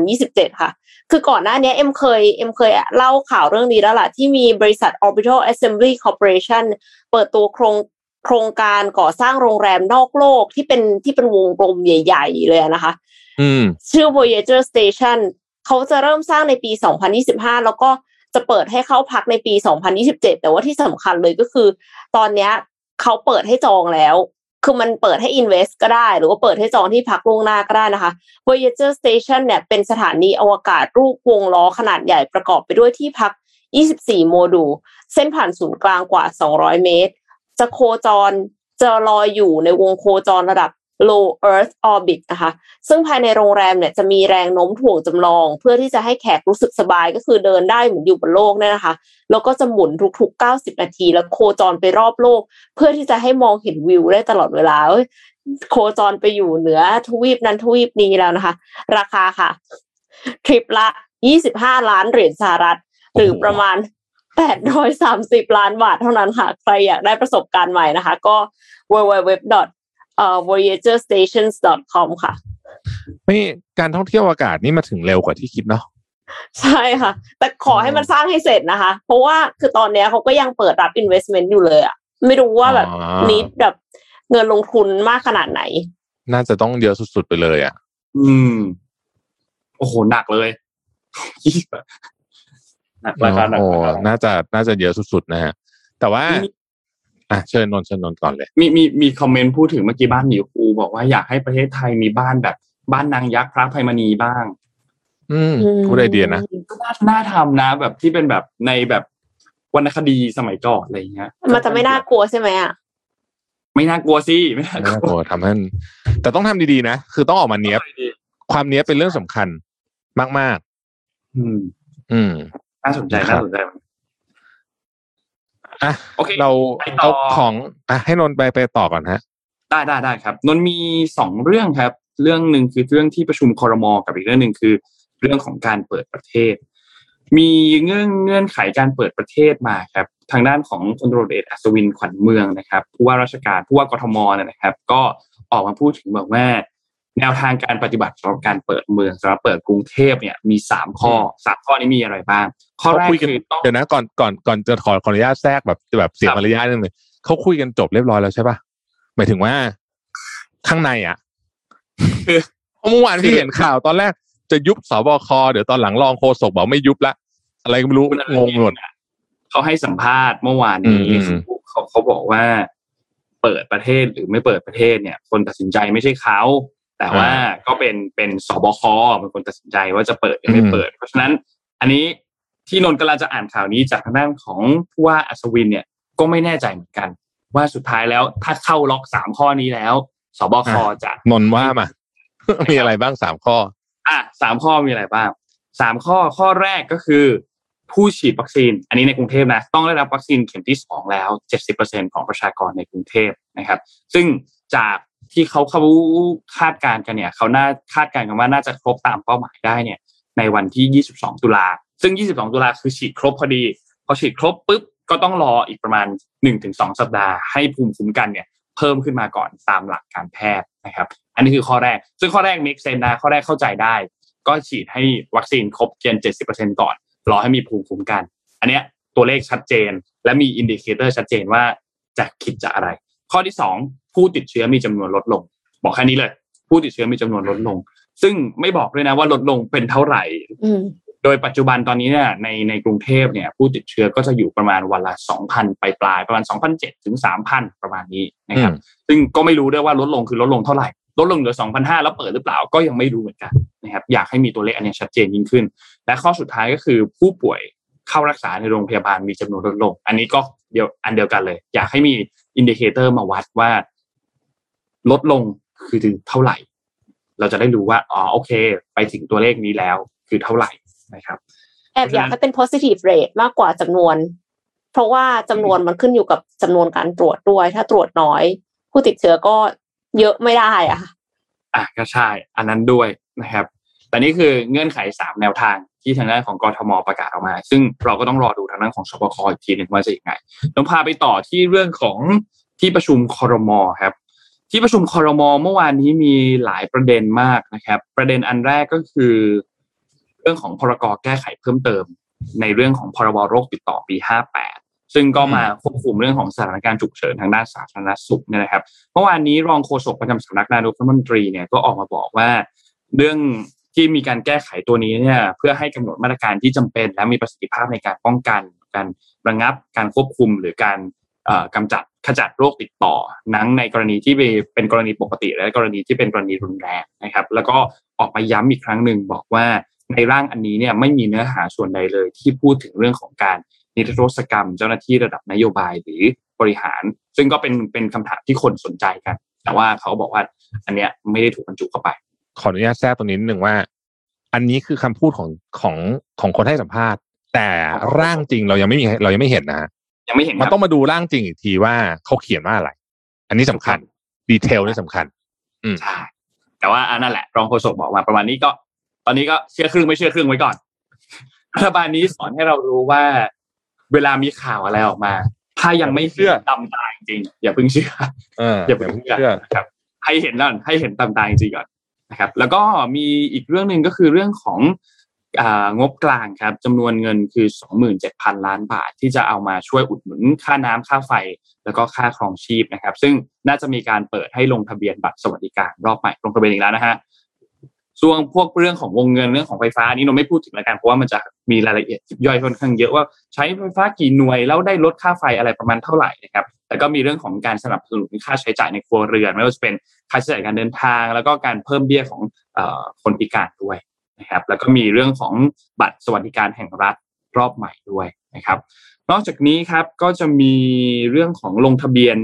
2027 ค่ะ คือก่อนหน้านี้เอ็มเคยเอ็มเคยเล่าข่าวเรื่องนี้แล้วล่ะ ที่มีบริษัท Orbital Assembly Corporation เปิดตัวโครงโครงการก่อสร้างโรงแรมนอกโลกที่เป็นที่เป็นวงกลมใหญ่ ๆ เลยนะคะอืมชื่อ Voyager Station เขาจะเริ่มสร้างในปี 2025 แล้วก็จะเปิดให้เข้าพักในปี 2027 แต่ว่าที่สำคัญเลยก็คือ ตอนเนี้ย เขาเปิดให้จองแล้ว คือมันเปิดให้ invest ก็ได้ หรือว่าเปิดให้จองที่พักล่วงหน้าก็ได้นะคะ Voyager Station เนี่ยเป็นสถานีอวกาศรูปวงล้อขนาดใหญ่ประกอบไปด้วยที่พัก 24 โมดูลเส้นผ่านศูนย์กลางกว่า 200 เมตร จะโคจรจะลอยอยู่ในวงโคจรระดับ low Earth orbit นะคะ ซึ่งภายในโรงแรมเนี่ยจะมีแรงโน้มถ่วงจำลอง เพื่อที่จะให้แขกรู้สึกสบายก็คือเดินได้เหมือนอยู่บนโลกเนี่ยนะคะ แล้วก็จะหมุนทุกๆ 90 นาที แล้วโคจรไปรอบโลก เพื่อที่จะให้มองเห็นวิวได้ตลอดเวลา โคจรไปอยู่เหนือทวีปนั้นทวีปนี้แล้วนะคะ ราคาค่ะ ทริปละ 25 ล้านเหรียญสหรัฐ หรือประมาณ830 ล้านบาทเท่านั้นค่ะ ใครอยากได้ประสบการณ์ใหม่นะคะ ก็ www. เอ่อ voyagerstations.com ค่ะไม่การท่องเที่ยวอากาศนี่มาถึงเร็วกว่าที่คิดเนาะใช่ค่ะ แต่ขอให้มันสร้างให้เสร็จนะคะ เพราะว่าคือตอนเนี้ยเขาก็ยังเปิดรับ investment อยู่เลยอะไม่รู้ว่าแบบอ๋อนิดแบบเงินลงทุนมากขนาดไหน น่าจะต้องเยอะสุด ๆ ไปเลยอะอืม โอ้โห หนักเลยหนักราคาหนักโอ้ราคาหนักน่าจะน่าจะเยอะสุดๆนะฮะแต่ว่ามี อะเชิญนนท์เชิญนนท์ก่อนเลย มีมีมีคอมเมนต์พูดถึงเมื่อกี้บ้านหมีคูบอกว่าอยากให้ประเทศไทยมีบ้านแบบ บ้านนางยักษ์พระไพมณีบ้าง อืมอืมพูดไอเดียนะก็น่าน่าทำนะแบบที่เป็นแบบในแบบวรรณคดีสมัยก่อนอะไรอย่างเงี้ย มันจะไม่น่ากลัวใช่ไหมอะไม่น่ากลัวสิไม่น่าไม่กน่ากลัลัววทำให้แต่ต้องทำดีๆนะคือต้องออกมาเนี้ยบความเนี้ยบเป็นเรื่องสำคัญมากอืมๆอืมน่าสนใจครับน่าสนใจ อะโอเคเราไปต่อเอาของอะให้นนท์ไปไปต่อก่อนฮะ ได้ได้ได้ครับ นนท์มีสองเรื่องครับ เรื่องหนึ่งคือเรื่องที่ประชุมคอรมอกับอีกเรื่องหนึ่งคือ เรื่องของการเปิดประเทศ มีเงื่อนเงื่อนไขการเปิดประเทศมาครับ ทางด้านของพลตำรวจเอกอัศวินขวัญเมืองนะครับผู้ว่าราชการผู้ว่ากทมเนี่ยนะครับ ก็ออกมาพูดถึงบอกว่า แนวทางการปฏิบัติสำหรับการเปิดเมืองสำหรับเปิดกรุงเทพเนี่ยมีสามข้อสามข้อนี้มีอะไรบ้าง ข้อแรกเขาคุยกันคือต้องเดี๋ยวนะก่อนก่อนก่อนจะขอขออนุญาตแทรกแบบแบบเสียงครับมารยาทนิดนึงเขาคุยกันจบเรียบร้อยแล้วใช่ปะหมายถึงว่าข้างในอะคือเพราะเมื่อวานที่เห็นข่าวตอนแรกจะยุบสบคเดี๋ยวตอนหลังรองโฆษกบอกไม่ยุบละอะไรก็ไม่รู้งงหมดเขาให้สัมภาษณ์เมื่อวานนี้อืมอืมเขาเขาบอกว่า เปิดประเทศหรือไม่เปิดประเทศเนี่ย คนตัดสินใจไม่ใช่เขา แต่ว่าก็เป็นเป็นสบคเป็นคนตัดสินใจว่าจะเปิดหรือไม่เปิด เพราะฉะนั้นอันนี้ที่นนท์กำลังจะอ่านข่าวนี้จากทางด้านของผู้ว่าอัศวินเนี่ยก็ไม่แน่ใจเหมือนกัน ว่าสุดท้ายแล้วถ้าเข้าล็อกสามข้อนี้แล้วสบคจะนนท์ว่ามา มีอะไรบ้างสามข้อ อะสามข้อมีอะไรบ้างสามข้อข้อแรกก็คือ ผู้ฉีดวัคซีน อันนี้ในกรุงเทพนะ ต้องได้รับวัคซีนเข็มที่สองแล้วเจ็ดสิบเปอร์เซ็นของประชากรในกรุงเทพนะครับ ซึ่งจาก ที่เขาเขาคาดการณ์กันเนี่ยเขาน่าคาดการณ์กันว่าน่าจะครบตามเป้าหมายได้เนี่ยในวันที่ 22 ตุลา ซึ่ง 22 ตุลาคือฉีดครบพอดี พอฉีดครบปุ๊บก็ต้องรออีกประมาณ 1-2 สัปดาห์ให้ภูมิคุ้มกันเนี่ยเพิ่มขึ้นมาก่อนตามหลักการแพทย์นะครับ อันนี้คือข้อแรก ซึ่งข้อแรก make sense นะข้อแรกเข้าใจได้ ก็ฉีดให้วัคซีนครบเกิน70%ก่อน รอให้มีภูมิคุ้มกัน อันเนี้ยตัวเลขชัดเจน และมี indicator ชัดเจนว่าจะคิดจะอะไร ข้อที่สองผู้ติดเชื้อมีจำนวนลดลง บอกแค่นี้เลย ผู้ติดเชื้อมีจำนวนลดลง ซึ่งไม่บอกด้วยนะว่าลดลงเป็นเท่าไหร่อืมโดยปัจจุบันตอนนี้เนี่ยในในกรุงเทพเนี่ย ผู้ติดเชื้อก็จะอยู่ประมาณวันละสองพันปลายปลายๆประมาณสองพันเจ็ดถึงสามพันประมาณนี้นะครับ ซึ่งก็ไม่รู้ด้วยว่าลดลงคือลดลงเท่าไหร่ลดลงเหลือ2,500แล้วเปิดหรือเปล่าก็ยังไม่รู้เหมือนกันนะครับ อยากให้มีตัวเลขอันนี้ชัดเจนยิ่งขึ้น และข้อสุดท้ายก็คือผู้ป่วยเข้ารักษาในโรงพยาบาลมีจำนวนลดลง อันนี้ก็เดียวอันเดียวกันเลย อยากให้มี indicator มาวัดว่า ลดลงคือถึงเท่าไหร่ เราจะได้รู้ว่าอ๋อโอเค ไปถึงตัวเลขนี้แล้ว คือเท่าไหร่นะครับแอบอยากให้เป็น positive rate มากกว่าจำนวน เพราะว่าจำนวนมันขึ้นอยู่กับจำนวนการตรวจด้วย ถ้าตรวจน้อย ผู้ติดเชื้อก็เยอะไม่ได้อะค่ะอะก็ใช่ อันนั้นด้วยนะครับ แต่นี่คือเงื่อนไขสามแนวทาง ที่ทางด้านของกรทมประกาศออกมา ซึ่งเราก็ต้องรอดูทางด้านของสบคอีกทีหนึ่งว่าจะยังไงต้องพาไปต่อที่เรื่องของที่ประชุมคอรมอครับ ที่ประชุมคอรมอเมื่อวานนี้มีหลายประเด็นมากนะครับ ประเด็นอันแรกก็คือ เรื่องของพรกแก้ไขเพิ่มเติม ในเรื่องของพรบโรคติดต่อปี 58 ซึ่งก็มาควบคุมเรื่องของสถานการณ์ฉุกเฉินทางด้านสาธารณสุขเนี่ยนะครับ เมื่อวานนี้รองโฆษกประจำสำนักนายกรัฐมนตรีเนี่ยก็ออกมาบอกว่าเรื่อง ที่มีการแก้ไขตัวนี้เนี่ยเพื่อให้กำหนดมาตรการที่จำเป็น และมีประสิทธิภาพในการป้องกัน การระงับการควบคุมหรือการเอ่อกำจัดขจัดโรคติดต่อนั้งในกรณีที่เป็นกรณีปกติ และกรณีที่เป็นกรณีรุนแรงนะครับ แล้วก็ออกมาย้ำอีกครั้งหนึ่งบอกว่าในร่างอันนี้เนี่ยไม่มีเนื้อหาส่วนใดเลยที่พูดถึงเรื่องของการนิรโทษกรรม เจ้าหน้าที่ระดับนโยบายหรือบริหาร ซึ่งก็เป็นเป็นคำถามที่คนสนใจกัน แต่ว่าเขาบอกว่าอันเนี้ยไม่ได้ถูกบรรจุเข้าไป ขออนุญาตแทรกตรงนี้นิดหนึ่งว่า อันนี้คือคำพูดของของของคนให้สัมภาษณ์ แต่ร่างจริงเรายังไม่มีเรายังไม่เห็นนะฮะยังไม่เห็นมันครับต้องมาดูร่างจริงอีกทีว่าเขาเขียนว่าอะไร อันนี้สำคัญดีเทลนี่สำคัญ อืมใช่แต่ว่าอันนั่นแหละรองโฆษกบอกมาประมาณนี้ก็ ตอนนี้ก็เชื่อครึ่งไม่เชื่อครึ่งไว้ก่อนรัฐบาลนี้สอนให้เรารู้ว่า เวลามีข่าวอะไรออกมา ถ้ายังไม่เชื่อตำตาจริงๆอย่าเพิ่งเชื่อเอออย่าเพิ่งเชื่เชื่ออนะครับ ให้เห็นนั่นให้เห็นตำตาจริงๆก่อน นะครับแล้วก็มีอีกเรื่องหนึ่งก็คือเรื่องของงบกลางครับจำนวนเงินคือ 27,000 ล้านบาท ที่จะเอามาช่วยอุดหนุนค่าน้ำค่าไฟ แล้วก็ค่าครองชีพนะครับ ซึ่งน่าจะมีการเปิดให้ลงทะเบียนบัตรสวัสดิการรอบใหม่ลงทะเบียนอีกแล้วนะฮะ ส่วนพวกเรื่องของวงเงินเรื่องของไฟฟ้านี้เราไม่พูดถึงแล้วกันเพราะว่ามันจะมีรายละเอียดย่อยค่อนข้างเยอะว่าใช้ไฟฟ้ากี่หน่วยแล้วได้ลดค่าไฟอะไรประมาณเท่าไหร่นะครับแต่ก็มีเรื่องของการสนับสนุนค่าใช้จ่ายในครัวเรือนไม่ว่าจะเป็นค่าใช้จ่ายการเดินทาง แล้วก็การเพิ่มเบี้ยของเอ่อคนพิการด้วยนะครับแล้วก็มีเรื่องของบัตรสวัสดิการแห่งรัฐรอบใหม่ด้วยนะครับ นอกจากนี้ครับก็จะมีเรื่องของลงทะเบียน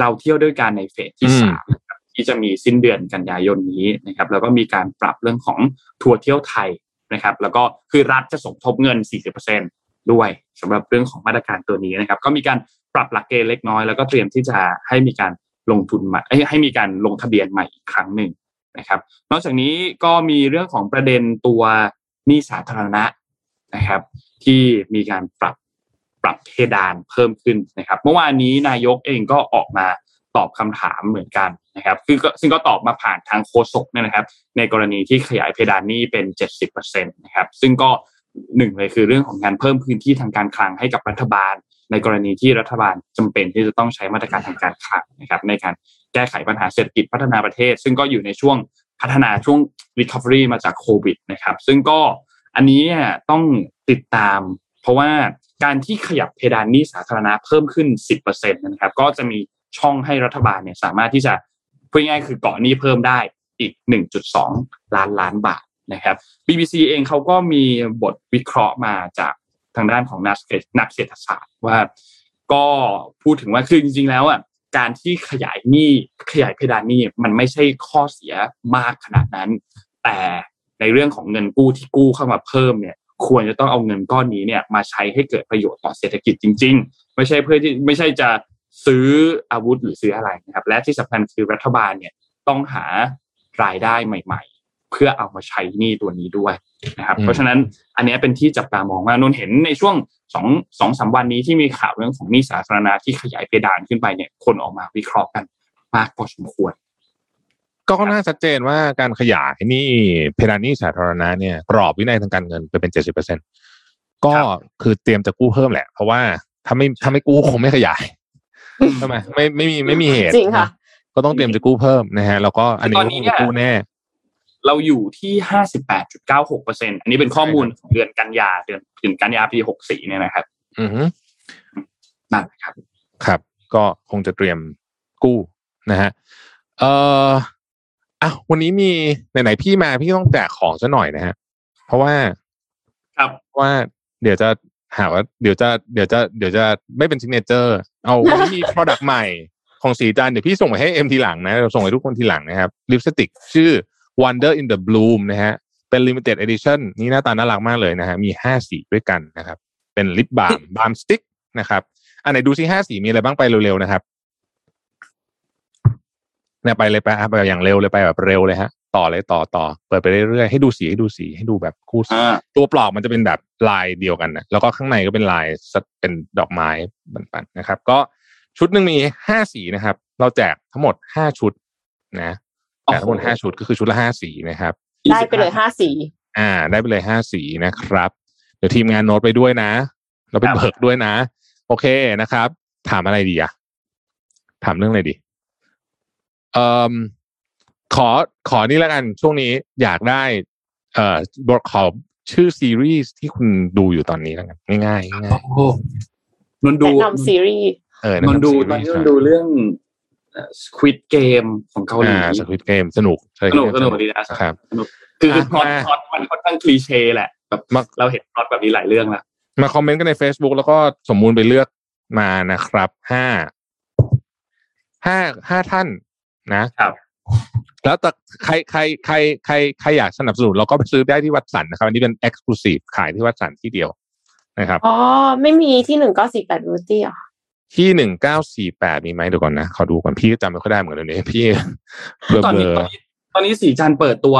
เราเที่ยวด้วยกันในเฟสที่สาม ที่จะมีสิ้นเดือนกันยายนนี้นะครับแล้วก็มีการปรับเรื่องของทัวร์เที่ยวไทยนะครับแล้วก็คือรัฐจะสมทบเงิน 40%ด้วยสำหรับเรื่องของมาตรการตัวนี้นะครับก็มีการปรับหลักเกณฑ์เล็กน้อยแล้วก็เตรียมที่จะให้มีการลงทุนใหม่ให้มีการลงทะเบียนใหม่อีกครั้งหนึ่งนะครับ นอกจากนี้ก็มีเรื่องของประเด็นตัวหนี้สาธารณะนะครับ ที่มีการปรับปรับเพดานเพิ่มขึ้นนะครับ เมื่อวานนี้นายกเองก็ออกมา ตอบคำถามเหมือนกันนะครับคือก็ซึ่งก็ตอบมาผ่านทางโฆษกเนี่ยนะครับ ในกรณีที่ขยายเพดานหนี้เป็น 70%นะครับซึ่งก็หนึ่งเลยคือเรื่องของการเพิ่มพื้นที่ทางการคลังให้กับรัฐบาล ในกรณีที่รัฐบาลจำเป็นที่จะต้องใช้มาตรการทางการคลังนะครับในการแก้ไขปัญหาเศรษฐกิจพัฒนาประเทศ ซึ่งก็อยู่ในช่วงพัฒนาช่วง recovery มาจากโควิดนะครับซึ่งก็อันนี้เนี่ยต้องติดตาม เพราะว่าการที่ขยับเพดานหนี้สาธารณะเพิ่มขึ้น 10%นะครับก็จะมี ช่องให้รัฐบาลเนี่ยสามารถที่จะพูดง่ายๆคือเกาะหนี้เพิ่มได้อีก 1.2 ล้านล้านบาทนะครับ BBC เองเขาก็มีบทวิเคราะห์มาจากทางด้านของนักนักเศรษฐศาสตร์ว่าก็พูดถึงว่าคือจริง ๆ แล้วอะการที่ขยายหนี้ขยายเพดานหนี้มันไม่ใช่ข้อเสียมากขนาดนั้น แต่ในเรื่องของเงินกู้ที่กู้เข้ามาเพิ่มเนี่ยควรจะต้องเอาเงินก้อนนี้เนี่ยมาใช้ให้เกิดประโยชน์ต่อเศรษฐกิจจริง ๆ ไม่ใช่เพื่อที่ไม่ใช่จะ ซื้ออาวุธหรือซื้ออะไรนะครับ และที่สำคัญคือรัฐบาลเนี่ยต้องหารายได้ใหม่ ๆ เพื่อเอามาใช้หนี้ตัวนี้ด้วยนะครับอืมเพราะฉะนั้นอันเนี้ยเป็นที่จับตามองว่านนท์เห็นในช่วงสองสองสามวันนี้ที่มีข่าวเรื่องของหนี้สาธารณะที่ขยายเพดานขึ้นไปเนี่ย คนออกมาวิเคราะห์กันมากพอสมควรก็น่าชัดเจนว่าการขยายหนี่เพดานหนี้สาธารณะเนี่ยกรอบวินัยทางการเงินไปเป็นเจ็ดสิบเปอร์เซ็นก็ครับคือเตรียมจะกู้เพิ่มแหละ เพราะว่าถ้าไม่ถ้าไม่กู้คงไม่ขยาย ใช่ไหมไม่ไม่มีไม่มีเหตุจริงค่ะ ก็ต้องเตรียมจะกู้เพิ่มนะฮะแล้วก็อันนี้ตอก็นนี้คงเนี่จะยกู้แน่ เราอยู่ที่ห้าสิบแปดจุดเก้าหกเปอร์เซ็นอันนี้เป็นข้อมูลของเดือนกันยาเดือนถึงกันยาปีหกสี่เนี่ยนะครับ อือฮึนั่นนะครับ ครับ ก็คงจะเตรียมกู้นะฮะเอ่ออะวันนี้มีไหนๆพี่มาพี่ต้องแจกของซะหน่อยนะฮะเพราะว่าครับว่าเดี๋ยวจะ หาว่าเดี๋ยวจะเดี๋ยวจะเดี๋ยวจะไม่เป็น signature เอาวันนี้มี product ใหม่ของศรีจันทร์เดี๋ยวพี่ส่งไปให้เอ็มทีหลังนะเราส่งให้ทุกคนทีหลังนะครับลิปสติกชื่อ Wonder in the Bloom นะฮะเป็น limited edition นี่หน้าตาน่ารักมากเลยนะฮะมีห้าสีด้วยกันนะครับ เป็นลิปบา m บา m สติ๊กนะครับอันไหนดูซิห้าสีมีอะไรบ้างไปเร็วๆนะครับเนี่ยไปเลยไปไปอย่างเร็วเลยไปแบบเร็วเลยฮะ ต่อเลยต่อต่อเปิดไปเรื่อยๆให้ดูสีให้ดูสีให้ดูแบบคู่สีอ่าตัวปลอกมันจะเป็นแบบลายเดียวกันนะแล้วก็ข้างในก็เป็นลายสะเป็นดอกไม้ปันๆนะครับ ก็ชุดหนึ่งมีห้าสีนะครับ เราแจกทั้งหมดห้าชุดนะแจกทั้งหมดห้าชุดก็คือชุดละห้าสีนะครับได้ไปเลยห้าสีอ่า ได้ไปเลยห้าสีนะครับ เดี๋ยวทีมงานโน้ตไปด้วยนะ เราไปเบิกด้วยนะ โอเคนะครับ ถามอะไรดีอะถามเรื่องอะไรดีเอ่อ ขอขอนี่แล้วกันช่วงนี้อยากได้ เอ่อบอกขอชื่อซีรีส์ที่คุณดูอยู่ตอนนี้แล้วกันง่ายๆง่ายโอ้โหนนดูแนะนำซีรีส์ๆเออนนดูซีตอนรีนี้ส์นนดูเรื่องสควิดเกมของเกาหลีอ่าสควิตเกมสนุกสนุกสนุกดีนะครับคือคือพล็อตอะพล็อตมันค่อนข้างคลีเช่แหละแบบมาเราเห็นพล็อตแบบนี้หลายเรื่องแล้วมาคอมเมนต์กันใน Facebook แล้วก็สมมูลไปเลือกมานะครับห้าห้าห้าท่านนะครับ แล้วแต่ใครใครใครใครใครอยากสนับสนุนเราก็ไปซื้อได้ที่วัดสันนะครับ อันนี้เป็น exclusive ขายที่วัดสันที่เดียวนะครับอ๋อไม่มีที่หนึ่งเก้าสี่แปดบิวตี้อะที่หนึ่งเก้าสี่แปดมีไหมเดี๋ยวก่อนนะขอดูก่อนพี่ก็จำไม่ค่อยได้เหมือนกันเดี๋ยวนี้พี่เบลอตอนเบนี้ลตออนนี้ตอนนี้สีจันทร์เปิดตัว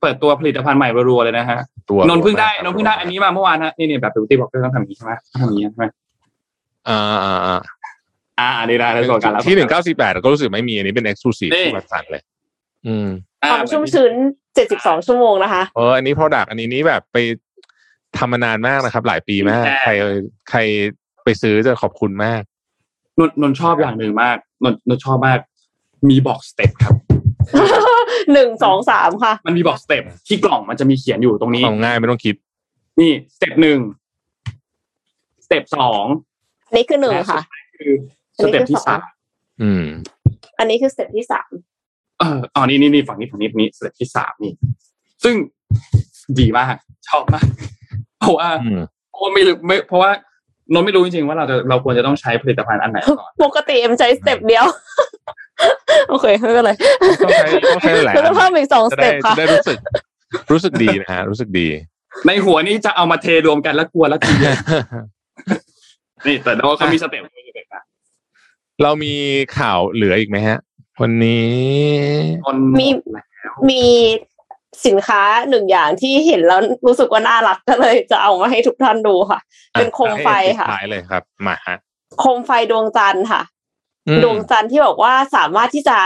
เปิดตัวผลิตภัณฑ์ใหม่รัวๆเลยนะฮะตัวนนท์เพิ่งได้นนท์เพิ่งได้อันนี้มาเมื่อวานฮะนี่นี่แบบบิวตี้บอกต้องทำอย่างนี้ใช่ไหมต้องทำอย่างนี้ใช่ไหมอ่า อ่าอ่าอ่าอันนี้ได้แล้วก่อนกันแล้วที่หนึ่งเก้าสี่แปดก็รู้สึกไม่มีอันนี้เป็น exclusive นี่ที่วัดสันเลย อืมอ่ความชุ่มชื้นเจ็ดสิบสองชั่วโมงนะคะเอออันนี้ product อันนี้นี่แบบไปทำมานานมากนะครับ หลายปีมาก ใครใครไปซื้อจะขอบคุณมากนนท์นนท์ชอบอย่างหนึ่งมากนนท์นนท์ชอบมาก มีบอก step ครับหนึ่งสองสามค่ะ มันมีบอก step ที่กล่องมันจะมีเขียนอยู่ตรงนี้เอาง่ายไม่ต้องคิด นี่ step หนึ่ง step สองอันนี้คือหนึ่งค่ะ คือ step ที่สามอืม อันนี้คือ step ที่สามเอออ๋อนี่นี่นี่ฝั่งนี้ฝั่งนี้ฝั่งนี้ step ที่สามนี่ ซึ่งดีมากชอบมาก เพราะว่าอืมเพราะว่าไม่รู้ไม่เพราะว่านนท์ไม่รู้จริงๆว่าเราจะเราควรจะต้องใช้ผลิตภัณฑ์อันไหนก่อนปกติเอ็มใช้สเต็ปเดียว โอเคไม่เป็นไรต้องใช้ต้องใช้หลายแล้วอัก็นเพิ่มอีกสองสจะได้เต็ปค่ะจะได้รู้สึก รู้สึกดีนะฮะรู้สึกดี ในหัวนี่จะเอามาเทรวมกันแล้วกลัวแล้วทีเดียวนี่แต่ว่าเขามีสเต็ปมีส เต็ปนะเรามีข่าวเหลืออีกไหมฮะ วันนี้นนท์มีมีสินค้าหนึ่งอย่างที่เห็นแล้วรู้สึกว่าน่ารักก็เลยจะเอามาให้ทุกท่านดูค่ะ เป็นโคมไฟค่ะท้ายเลยครับ มาฮะโคมไฟดวงจันทร์ค่ะอืมดวงจันทร์ที่บอกว่าสามารถที่จะ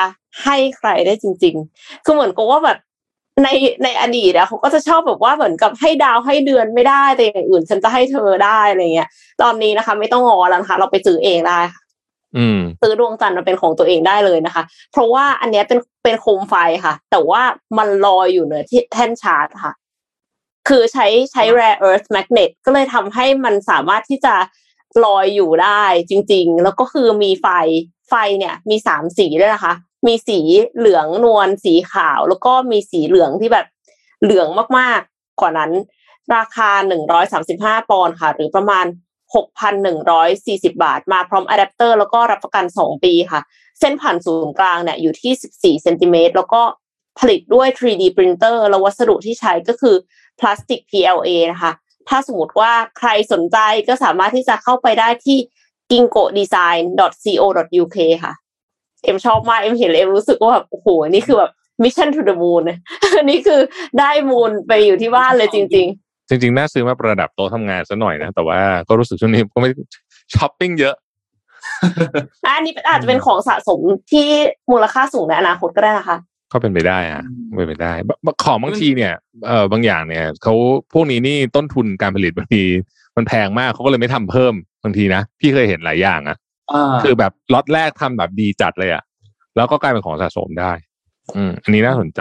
ให้ใครได้จริง ๆ คือเหมือนกับว่าแบบในในอดีตอะเขาก็จะชอบแบบว่าเหมือนกับให้ดาวให้เดือนไม่ได้แต่อย่างอื่นฉันจะให้เธอได้อะไรเงี้ย ตอนนี้นะคะ ไม่ต้องงอแล้วนะคะ เราไปซื้อเองได้ค่ะอืม ซื้อดวงจันทร์มาเป็นของตัวเองได้เลยนะคะ เพราะว่าอันเนี้ยเป็นเป็นโคมไฟค่ะ แต่ว่ามันลอยอยู่เหนือที่แท่นชาร์จค่ะ คือใช้ใช้ rare earth magnet ก็เลยทำให้มันสามารถที่จะลอยอยู่ได้จริง ๆ แล้วก็คือมีไฟไฟเนี่ย มีสามสีด้วยนะคะ มีสีเหลืองนวลสีขาว แล้วก็มีสีเหลืองที่แบบเหลืองมากๆ กว่านั้น ราคาหนึ่งร้อยสามสิบห้าปอนด์ค่ะ หรือประมาณ หกพันหนึ่งร้อยสี่สิบาท มาพร้อมอะแดปเตอร์แล้วก็รับประกันสองปีค่ะ เส้นผ่านศูนย์กลางเนี่ยอยู่ที่สิบสี่เซนติเมตรแล้วก็ผลิตด้วย 3D printer แล้ววัสดุที่ใช้ก็คือพลาสติก PLA นะคะ ถ้าสมมติว่าใครสนใจก็สามารถที่จะเข้าไปได้ที่ gingodesign.co.uk ค่ะ เอ็มชอบมาก เอ็มเห็นเอ็มรู้สึกว่าแบบโอ้โห นี่คือแบบ mission to the moon นะนี่คือได้มูนไปอยู่ที่บ้านเลยจริง จริงๆ น่าซื้อมาประดับโต๊ะทำงานซะหน่อยนะ แต่ว่าก็รู้สึกช่วงนี้ก็ไม่ช้อปปิ้งเยอะๆอันนี้อาจจะเป็นของสะสมที่มูลค่าสูงในอนาคตก็ได้นะคะก็เป็นไปได้อะเป็นไปได้บของบางทีเนี่ยเออบางอย่างเนี่ยเขาพวกนี้นี่ต้นทุนการผลิตบางทีมันแพงมากเขาก็เลยไม่ทำเพิ่มบางทีนะ พี่เคยเห็นหลายอย่างอะอ่าคือแบบล็อตแรกทำแบบดีจัดเลยอะแล้วก็กลายเป็นของสะสมได้ อืมอันนี้น่าสนใจ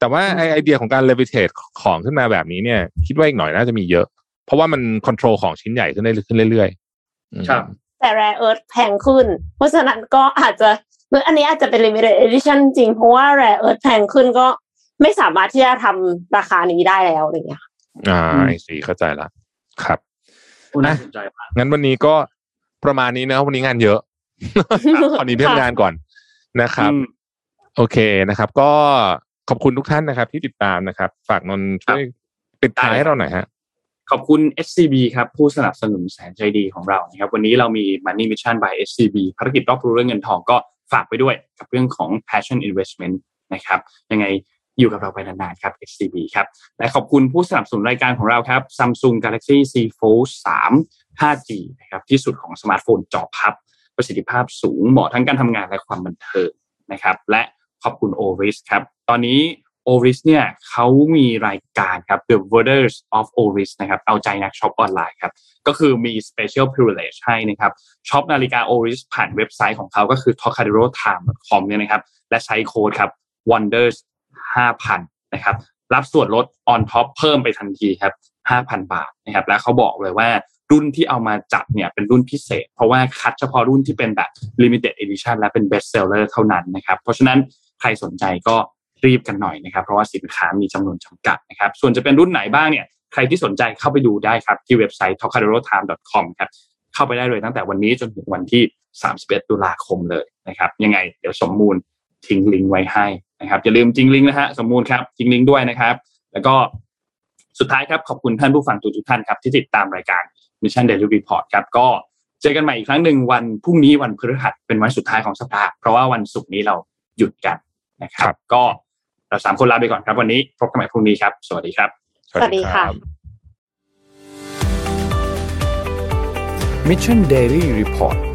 แต่ว่าไอไอเดียของการ levitate ของขึ้นมาแบบนี้เนี่ย คิดว่าอีกหน่อยน่าจะมีเยอะ เพราะว่ามัน control ของชิ้นใหญ่ขึ้นได้ขึ้นเรื่อยๆอืมครับแต่ rare earth แพงขึ้น เพราะฉะนั้นก็อาจจะหรืออันนี้อาจจะเป็น limited edition จริง เพราะว่า rare earth แพงขึ้นก็ไม่สามารถที่จะทำราคานี้ได้แล้วอะไรเงี้ยอ่าอืมไอสีเข้าใจละครับโอ้น่าสนใจมากงั้นวันนี้ก็ประมาณนี้นะวันนี้งานเยอะขอหนี้เรื่องงานก่อนนะครับอืมโอเคนะครับ ก็ ขอบคุณทุกท่านนะครับ ที่ติดตามนะครับ ฝากนนท์ช่วยปิดท้ายให้เราหน่อยฮะขอบคุณ SCB ครับ ผู้สนับสนุนแสนใจดีของเรานะครับ วันนี้เรามี Money Mission by SCB ภารกิจรอบรู้เรื่องเงินทองก็ฝากไปด้วยกับเรื่องของ Passion Investment นะครับ ยังไงอยู่กับเราไปนานๆครับ SCB ครับ และขอบคุณผู้สนับสนุนรายการของเราครับ Samsung Galaxy Z Fold 3 5G นะครับที่สุดของสมาร์ทโฟนจอพับ ประสิทธิภาพสูงเหมาะทั้งการทำงานและความบันเทิงนะครับ และ ขอบคุณ Oris ครับตอนนี้ Oris เนี่ยเขามีรายการครับ The Wonders of Oris นะครับเอาใจนักช็อปออนไลน์ครับก็คือมี special privilege ให้นะครับช็อปนาฬิกา Oris ผ่านเว็บไซต์ของเขาก็คือ trocaderotime.com เนี่ยนะครับและใช้โค้ดครับ wonders 5,000นะครับรับส่วนลด on top เพิ่มไปทันทีครับ 5,000 บาทนะครับและเขาบอกเลยว่ารุ่นที่เอามาจัดเนี่ยเป็นรุ่นพิเศษ เพราะว่าคัดเฉพาะรุ่นที่เป็นแบบ limited edition และเป็น best seller เท่านั้นนะครับ เพราะฉะนั้น ใครสนใจก็รีบกันหน่อยนะครับ เพราะว่าสินค้ามีจำนวนจำกัดนะครับ ส่วนจะเป็นรุ่นไหนบ้างเนี่ย ใครที่สนใจเข้าไปดูได้ครับ ที่เว็บไซต์ tocadero.time.com ครับ เข้าไปได้เลยตั้งแต่วันนี้จนถึงวันที่ 31 ตุลาคมเลยนะครับ ยังไงเดี๋ยวสมมูลทิ้งลิงก์ไว้ให้นะครับอย่าลืมจริงลิงก์นะฮะสมมูลครับจริงลิงก์ด้วยนะครับ แล้วก็สุดท้ายครับขอบคุณท่านผู้ฟังทุกท่านครับที่ติดตามรายการ Mission Daily Report ครับก็เจอกันใหม่อีกครั้งหนึ่งวันพรุ่งนี้วันพฤหัสเป็นวันสุดท้ายของสัปดาห์เพราะว่าวันศุกร์นี้เราหยุดกัน นะคครัรับบก็เราสามคนลาไปก่อนครับ วันนี้พบกันใหม่พรุ่งนี้ครับ สวัสดีครับ สวัสดีค่ะรับ Mission Daily Report